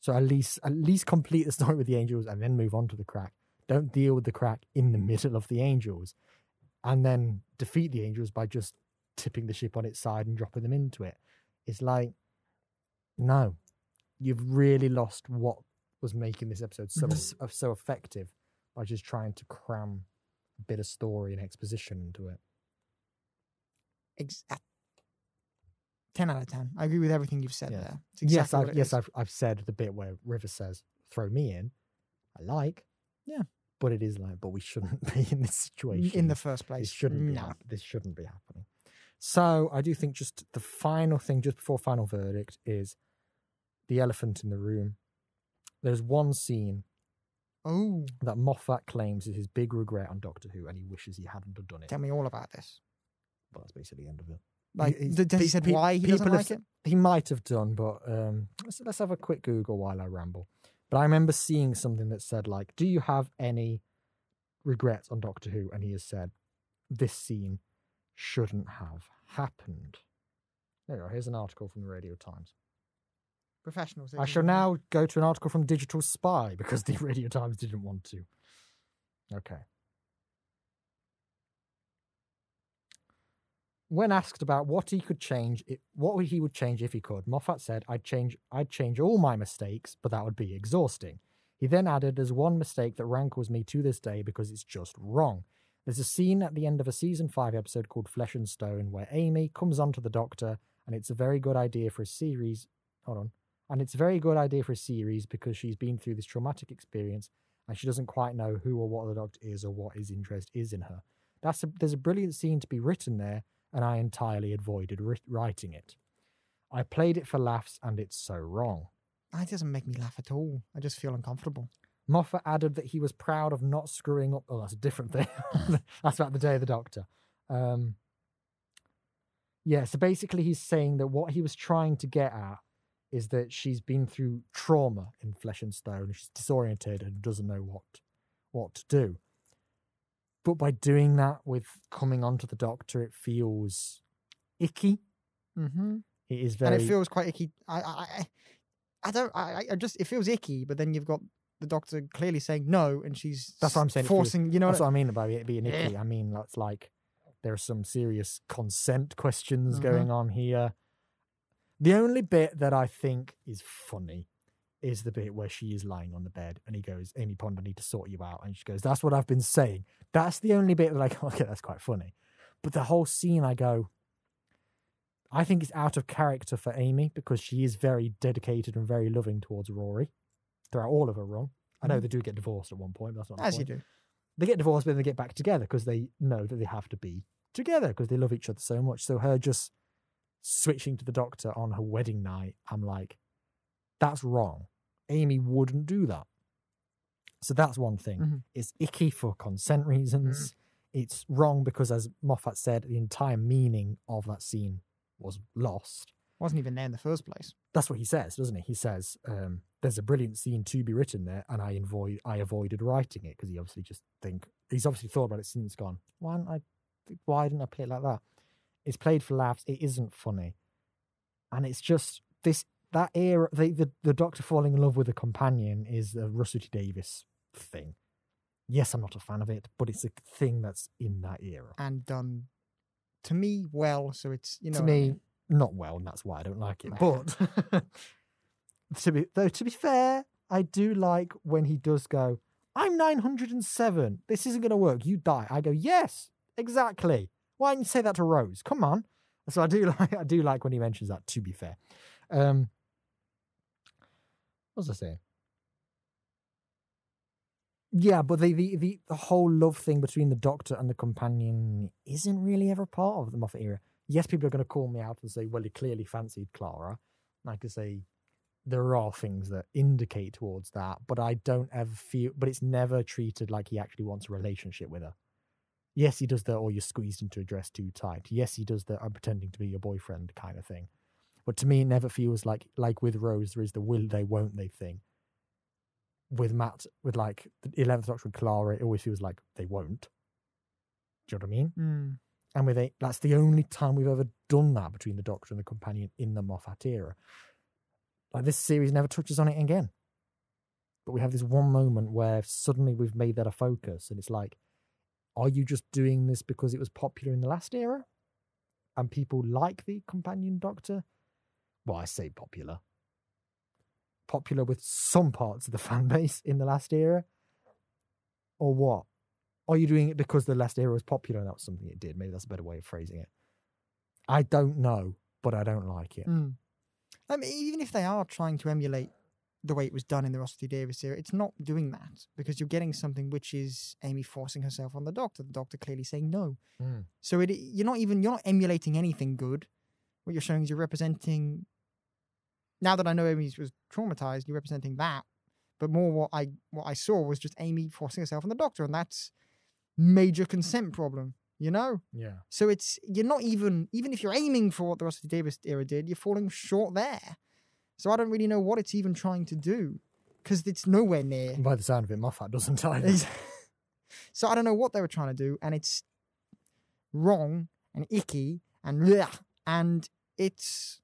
So at least at least complete the story with the angels and then move on to the crack. Don't deal with the crack in the middle of the angels and then defeat the angels by just tipping the ship on its side and dropping them into it. It's like no. You've really lost what was making this episode so so effective by just trying to cram a bit of story and exposition into it. Ex- uh, ten out of ten. I agree with everything you've said Yeah. there. It's yes, I've, yes. I've I've said the bit where River says, "Throw me in." I like, Yeah. but it is like, but we shouldn't be in this situation in the first place. This shouldn't be. no. hap- this shouldn't be happening. So I do think just the final thing, just before final verdict, is the elephant in the room. There's one scene Oh, that Moffat claims is his big regret on Doctor Who, and he wishes he hadn't have done it. tell me all about this. But that's basically the end of it. Like, he's- d- does he pe- said pe- why he doesn't like s- it? He might have done, but um, let's, let's have a quick Google while I ramble. But I remember seeing something that said, like, do you have any regrets on Doctor Who? And he has said, this scene shouldn't have happened. There you go. Here's an article from the Radio Times. Professionals. I shall now go to an article from Digital Spy because the Radio Times didn't want to. Okay. When asked about what he could change, it, what he would change if he could, Moffat said, "I'd change, I'd change all my mistakes, but that would be exhausting." He then added, "There's one mistake that rankles me to this day because it's just wrong." There's a scene at the end of a season five episode called Flesh and Stone where Amy comes onto the Doctor, and it's a very good idea for a series. Hold on. And it's a very good idea for a series because she's been through this traumatic experience and she doesn't quite know who or what the doctor is or what his interest is in her. That's a, there's a brilliant scene to be written there, and I entirely avoided writ- writing it. I played it for laughs, and it's so wrong. It doesn't make me laugh at all. I just feel uncomfortable. Moffat added that he was proud of not screwing up. Oh, that's a different thing. that's about the day of the doctor. Um, yeah, so basically, he's saying that what he was trying to get at is that she's been through trauma in Flesh and Stone. She's disoriented and doesn't know what what to do. But by doing that with coming onto the Doctor, it feels icky. Mm-hmm. It is very. And it feels quite icky. I, I, I, I don't. I, I- just. It feels icky. But then you've got the doctor clearly saying no, and she's That's what I'm saying, it feels- Forcing. You know. That's what what I mean about it being icky. I mean, that's like there are some serious consent questions Mhm. going on here. The only bit that I think is funny is the bit where she is lying on the bed and he goes, Amy Pond, I need to sort you out. And she goes, That's what I've been saying. That's the only bit that I go, okay, that's quite funny. But the whole scene, I go, I think it's out of character for Amy because she is very dedicated and very loving towards Rory throughout all of her run. I know Mhm. they do get divorced at one point, but that's not As you do. they get divorced, but then they get back together because they know that they have to be together because they love each other so much. So her just switching to the doctor on her wedding night, I'm like, that's wrong. Amy wouldn't do that. So that's one thing. Mhm. It's icky for consent reasons. It's wrong because, as Moffat said, the entire meaning of that scene was lost. Wasn't even there in the first place. That's what he says, doesn't he? He says, um, "There's a brilliant scene to be written there, and I avoid I avoided writing it because he obviously just think he's obviously thought about it since gone. Why didn't I? Why didn't I play it like that? It's played for laughs. It isn't funny, and it's just this that era. The the, the Doctor falling in love with a companion is a Russell T Davies thing. Yes, I'm not a fan of it, but it's a thing that's in that era. and done to me well. So it's you know to what I me, mean? not well, and that's why I don't like it. But to be though, to be fair, I do like when he does go. I'm 907. This isn't going to work. You die. I go, yes, exactly. Why didn't you say that to Rose? Come on. So I do like I do like when he mentions that. To be fair, um, what was I saying? Yeah, but the, the the the whole love thing between the Doctor and the companion isn't really ever part of the Moffat era. Yes, people are going to call me out and say, "Well, he clearly fancied Clara." And I could say there are things that indicate towards that, but I don't ever feel. But it's never treated like he actually wants a relationship with her. Yes, he does the "or you're squeezed into a dress too tight." Yes, he does the "I'm pretending to be your boyfriend" kind of thing. But to me, it never feels like like with Rose, there is the "will they, won't they" thing. With Matt, with like the Eleventh Doctor and Clara, it always feels like they won't. Do you know what I mean? Mm. And with a, that's the only time we've ever done that between the Doctor and the companion in the Moffat era. Like this series never touches on it again. But we have this one moment where suddenly we've made that a focus, and it's like, are you just doing this because it was popular in the last era, and people like the companion Doctor? Well, I say popular. Popular with some parts of the fan base in the last era, or what? Are you doing it because the last era was popular and that was something it did? Maybe that's a better way of phrasing it. I don't know, but I don't like it. Mm. I mean, even if they are trying to emulate the way it was done in the Russell T Davies era, it's not doing that because you're getting something which is Amy forcing herself on the Doctor. The Doctor clearly saying no. Mm. So it you're not even you're not emulating anything good. What you're showing is you're representing. Now that I know Amy was traumatized, you're representing that. But more what I what I saw was just Amy forcing herself on the Doctor, and that's major consent problem. You know. Yeah. So it's you're not even even if you're aiming for what the Russell T Davies era did, you're falling short there. So I don't really know what it's even trying to do because it's nowhere near. By the sound of it, Moffat doesn't either. So I don't know what they were trying to do, and it's wrong and icky and blech, and it's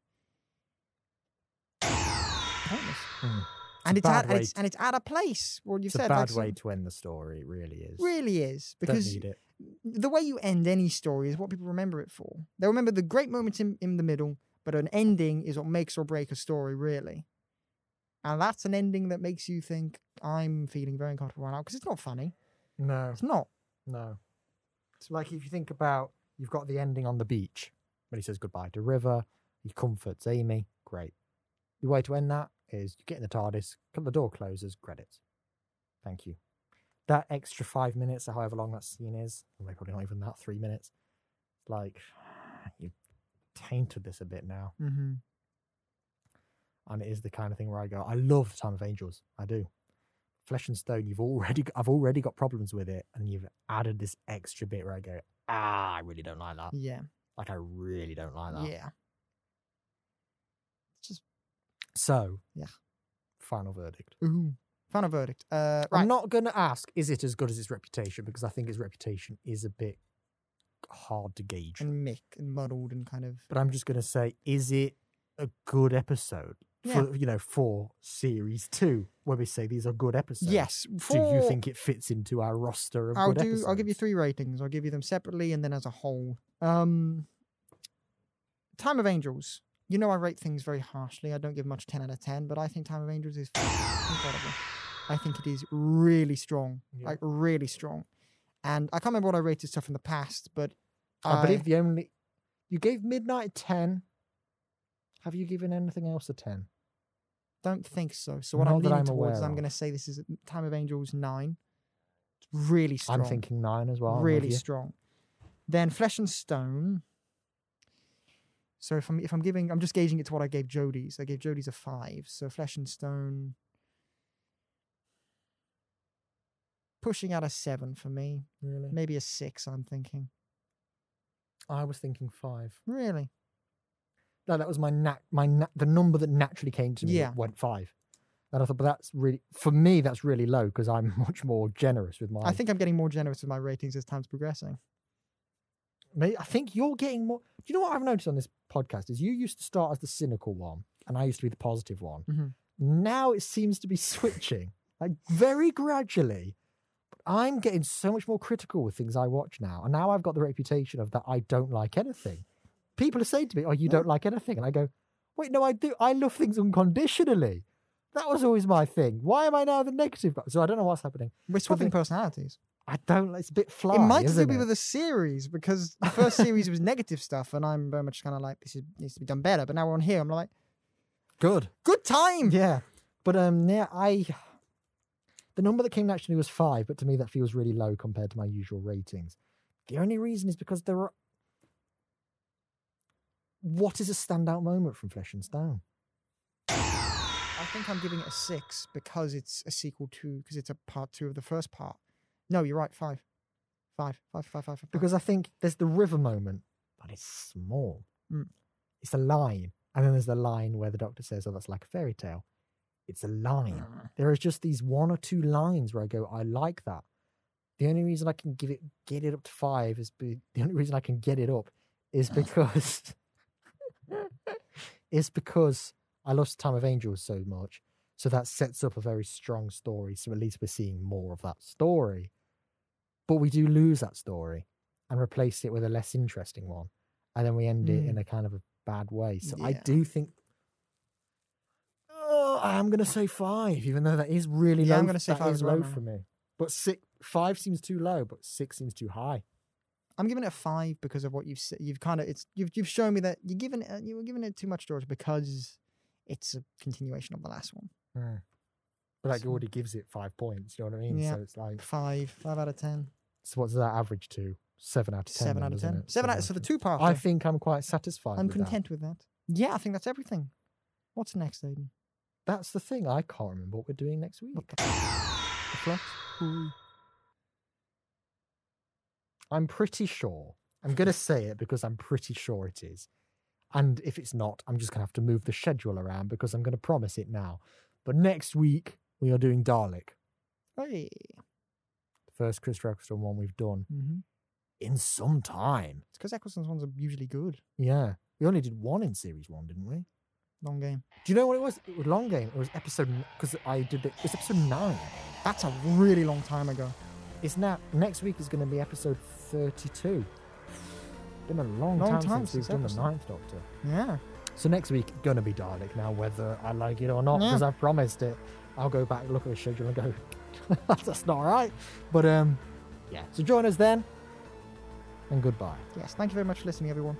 pointless. Mm. And it's, at, and it's and it's out of place. What you It's a said, bad like, way to end the story. It really is. really is because the way you end any story is what people remember it for. They remember the great moments in, in the middle, but an ending is what makes or break a story, really. And that's an ending that makes you think, I'm feeling very uncomfortable right now because it's not funny. No, It's not. no. It's like if you think about, you've got the ending on the beach when he says goodbye to River. He comforts Amy. Great. The way to end that is you get in the TARDIS, the door closes, credits. Thank you. That extra five minutes, or however long that scene is, maybe probably not even that, three minutes. Like, you've tainted this a bit now. Mm-hmm. and it is the kind of thing where I go, I love the Time of Angels, I do. Flesh and Stone, you've already, I've already got problems with it, and you've added this extra bit where I go, ah, I really don't like that. Yeah. Like, I really don't like that. Yeah. It's just So, Yeah. Final verdict. Ooh. Final verdict. Uh, right. I'm not going to ask, is it as good as its reputation? Because I think its reputation is a bit hard to gauge. and Mick and muddled and kind of. but I'm just going to say, is it a good episode? Yeah. For, you know, for series two, where we say these are good episodes. Yes. Do you think it fits into our roster of I'll do. I'll give you three ratings. I'll give you them separately and then as a whole. Um, Time of Angels. You know I rate things very harshly. I don't give much ten out of ten, but I think Time of Angels is incredible. I think it is really strong, Yeah. like really strong. And I can't remember what I rated stuff in the past, but I believe the only you gave Midnight a ten. Have you given anything else a ten? don't think so. So what I'm leaning I'm towards, I'm going to say this is mm, Time of Angels nine. It's really strong. I'm thinking nine as well. Really strong. Then Flesh and Stone. So if I'm if I'm giving, I'm just gauging it to what I gave Jodie's. I gave Jodie's a five. So Flesh and Stone. Pushing out a seven for me. Really? Maybe a six. I'm thinking. I was thinking five. Really. No, that was my nat my nat the number that naturally came to me Yeah. went five. And I thought, but that's really for me that's really low because I'm much more generous with my. I think I'm getting more generous with my ratings as time's progressing. I think you're getting more. Do you know what I've noticed on this podcast is you used to start as the cynical one, and I used to be the positive one. Mhm. Now it seems to be switching, like very gradually. I'm getting so much more critical with things I watch now, and now I've got the reputation of that I don't like anything. People are saying to me, "Oh, you don't like anything," and I go, "Wait, no, I do. I love things unconditionally." That was always my thing. Why am I now the negative? guy? So I don't know what's happening. We're swapping personalities. I don't. It's a bit fly. it might isn't be it? with the series because the first series was negative stuff, and I'm very much kind of like this is, needs to be done better. But now we're on here, I'm like, good. good time. Yeah, but um, yeah, I the number that came naturally was five, but to me that feels really low compared to my usual ratings. The only reason is because there are. What is a standout moment from Flesh and Stone? I think I'm giving it a six because it's a sequel to because it's a part two of the first part. No, you're right. Five, five, five, five, five, five. Because I think there's the river moment, but it's small. Mm. It's a line, and then there's the line where the doctor says, "Oh, that's like a fairy tale." It's a line. Mm. there is just these one or two lines where I go, I like that. The only reason I can give it get it up to five is be, the only reason I can get it up is because is because I love Time of Angels so much. So that sets up a very strong story. So at least we're seeing more of that story. But we do lose that story and replace it with a less interesting one. And then we end it in a kind of a bad way. So I do think Oh, I'm gonna say five, even though that is really Yeah, low. I'm gonna say that five is well low for me. But six, five seems too low, but six seems too high. I'm giving it a five because of what you've said. You've kind of it's you've you've shown me that you're giving it you were giving it too much George because it's a continuation of the last one. Hmm. But like, So- already gives it five points. You know what I mean? Yeah. So it's like, Five, five out of ten. so what's that average to? Seven out of ten. Seven then, out of ten. it? Seven out. So the two part. I think I'm quite satisfied. I'm with that. content with that. Yeah, I think that's everything. What's next, Aidan? That's the thing. I can't remember what we're doing next week. What the? The flex. I'm pretty sure. I'm going to say it because I'm pretty sure it is. And if it's not, I'm just going to have to move the schedule around because I'm going to promise it now. But next week, we are doing Dalek, Hey. the first Chris Eccleston one we've done Mm-hmm. in some time. It's because Eccleston's ones are usually good. Yeah. We only did one in series one, didn't we? Long game. Do you know what it was? It was long game. It was episode because I did it. It was episode nine. That's a really long time ago. It's now next week is going to be episode thirty-two. Been a long, Long time, time since we've done the ninth Doctor. Yeah. So next week gonna be Dalek now, whether I like it or not, because Yeah. I've promised it. I'll go back, look at the schedule, and go, "That's not right." But um, yeah. So join us then, and goodbye. Yes. Thank you very much for listening, everyone.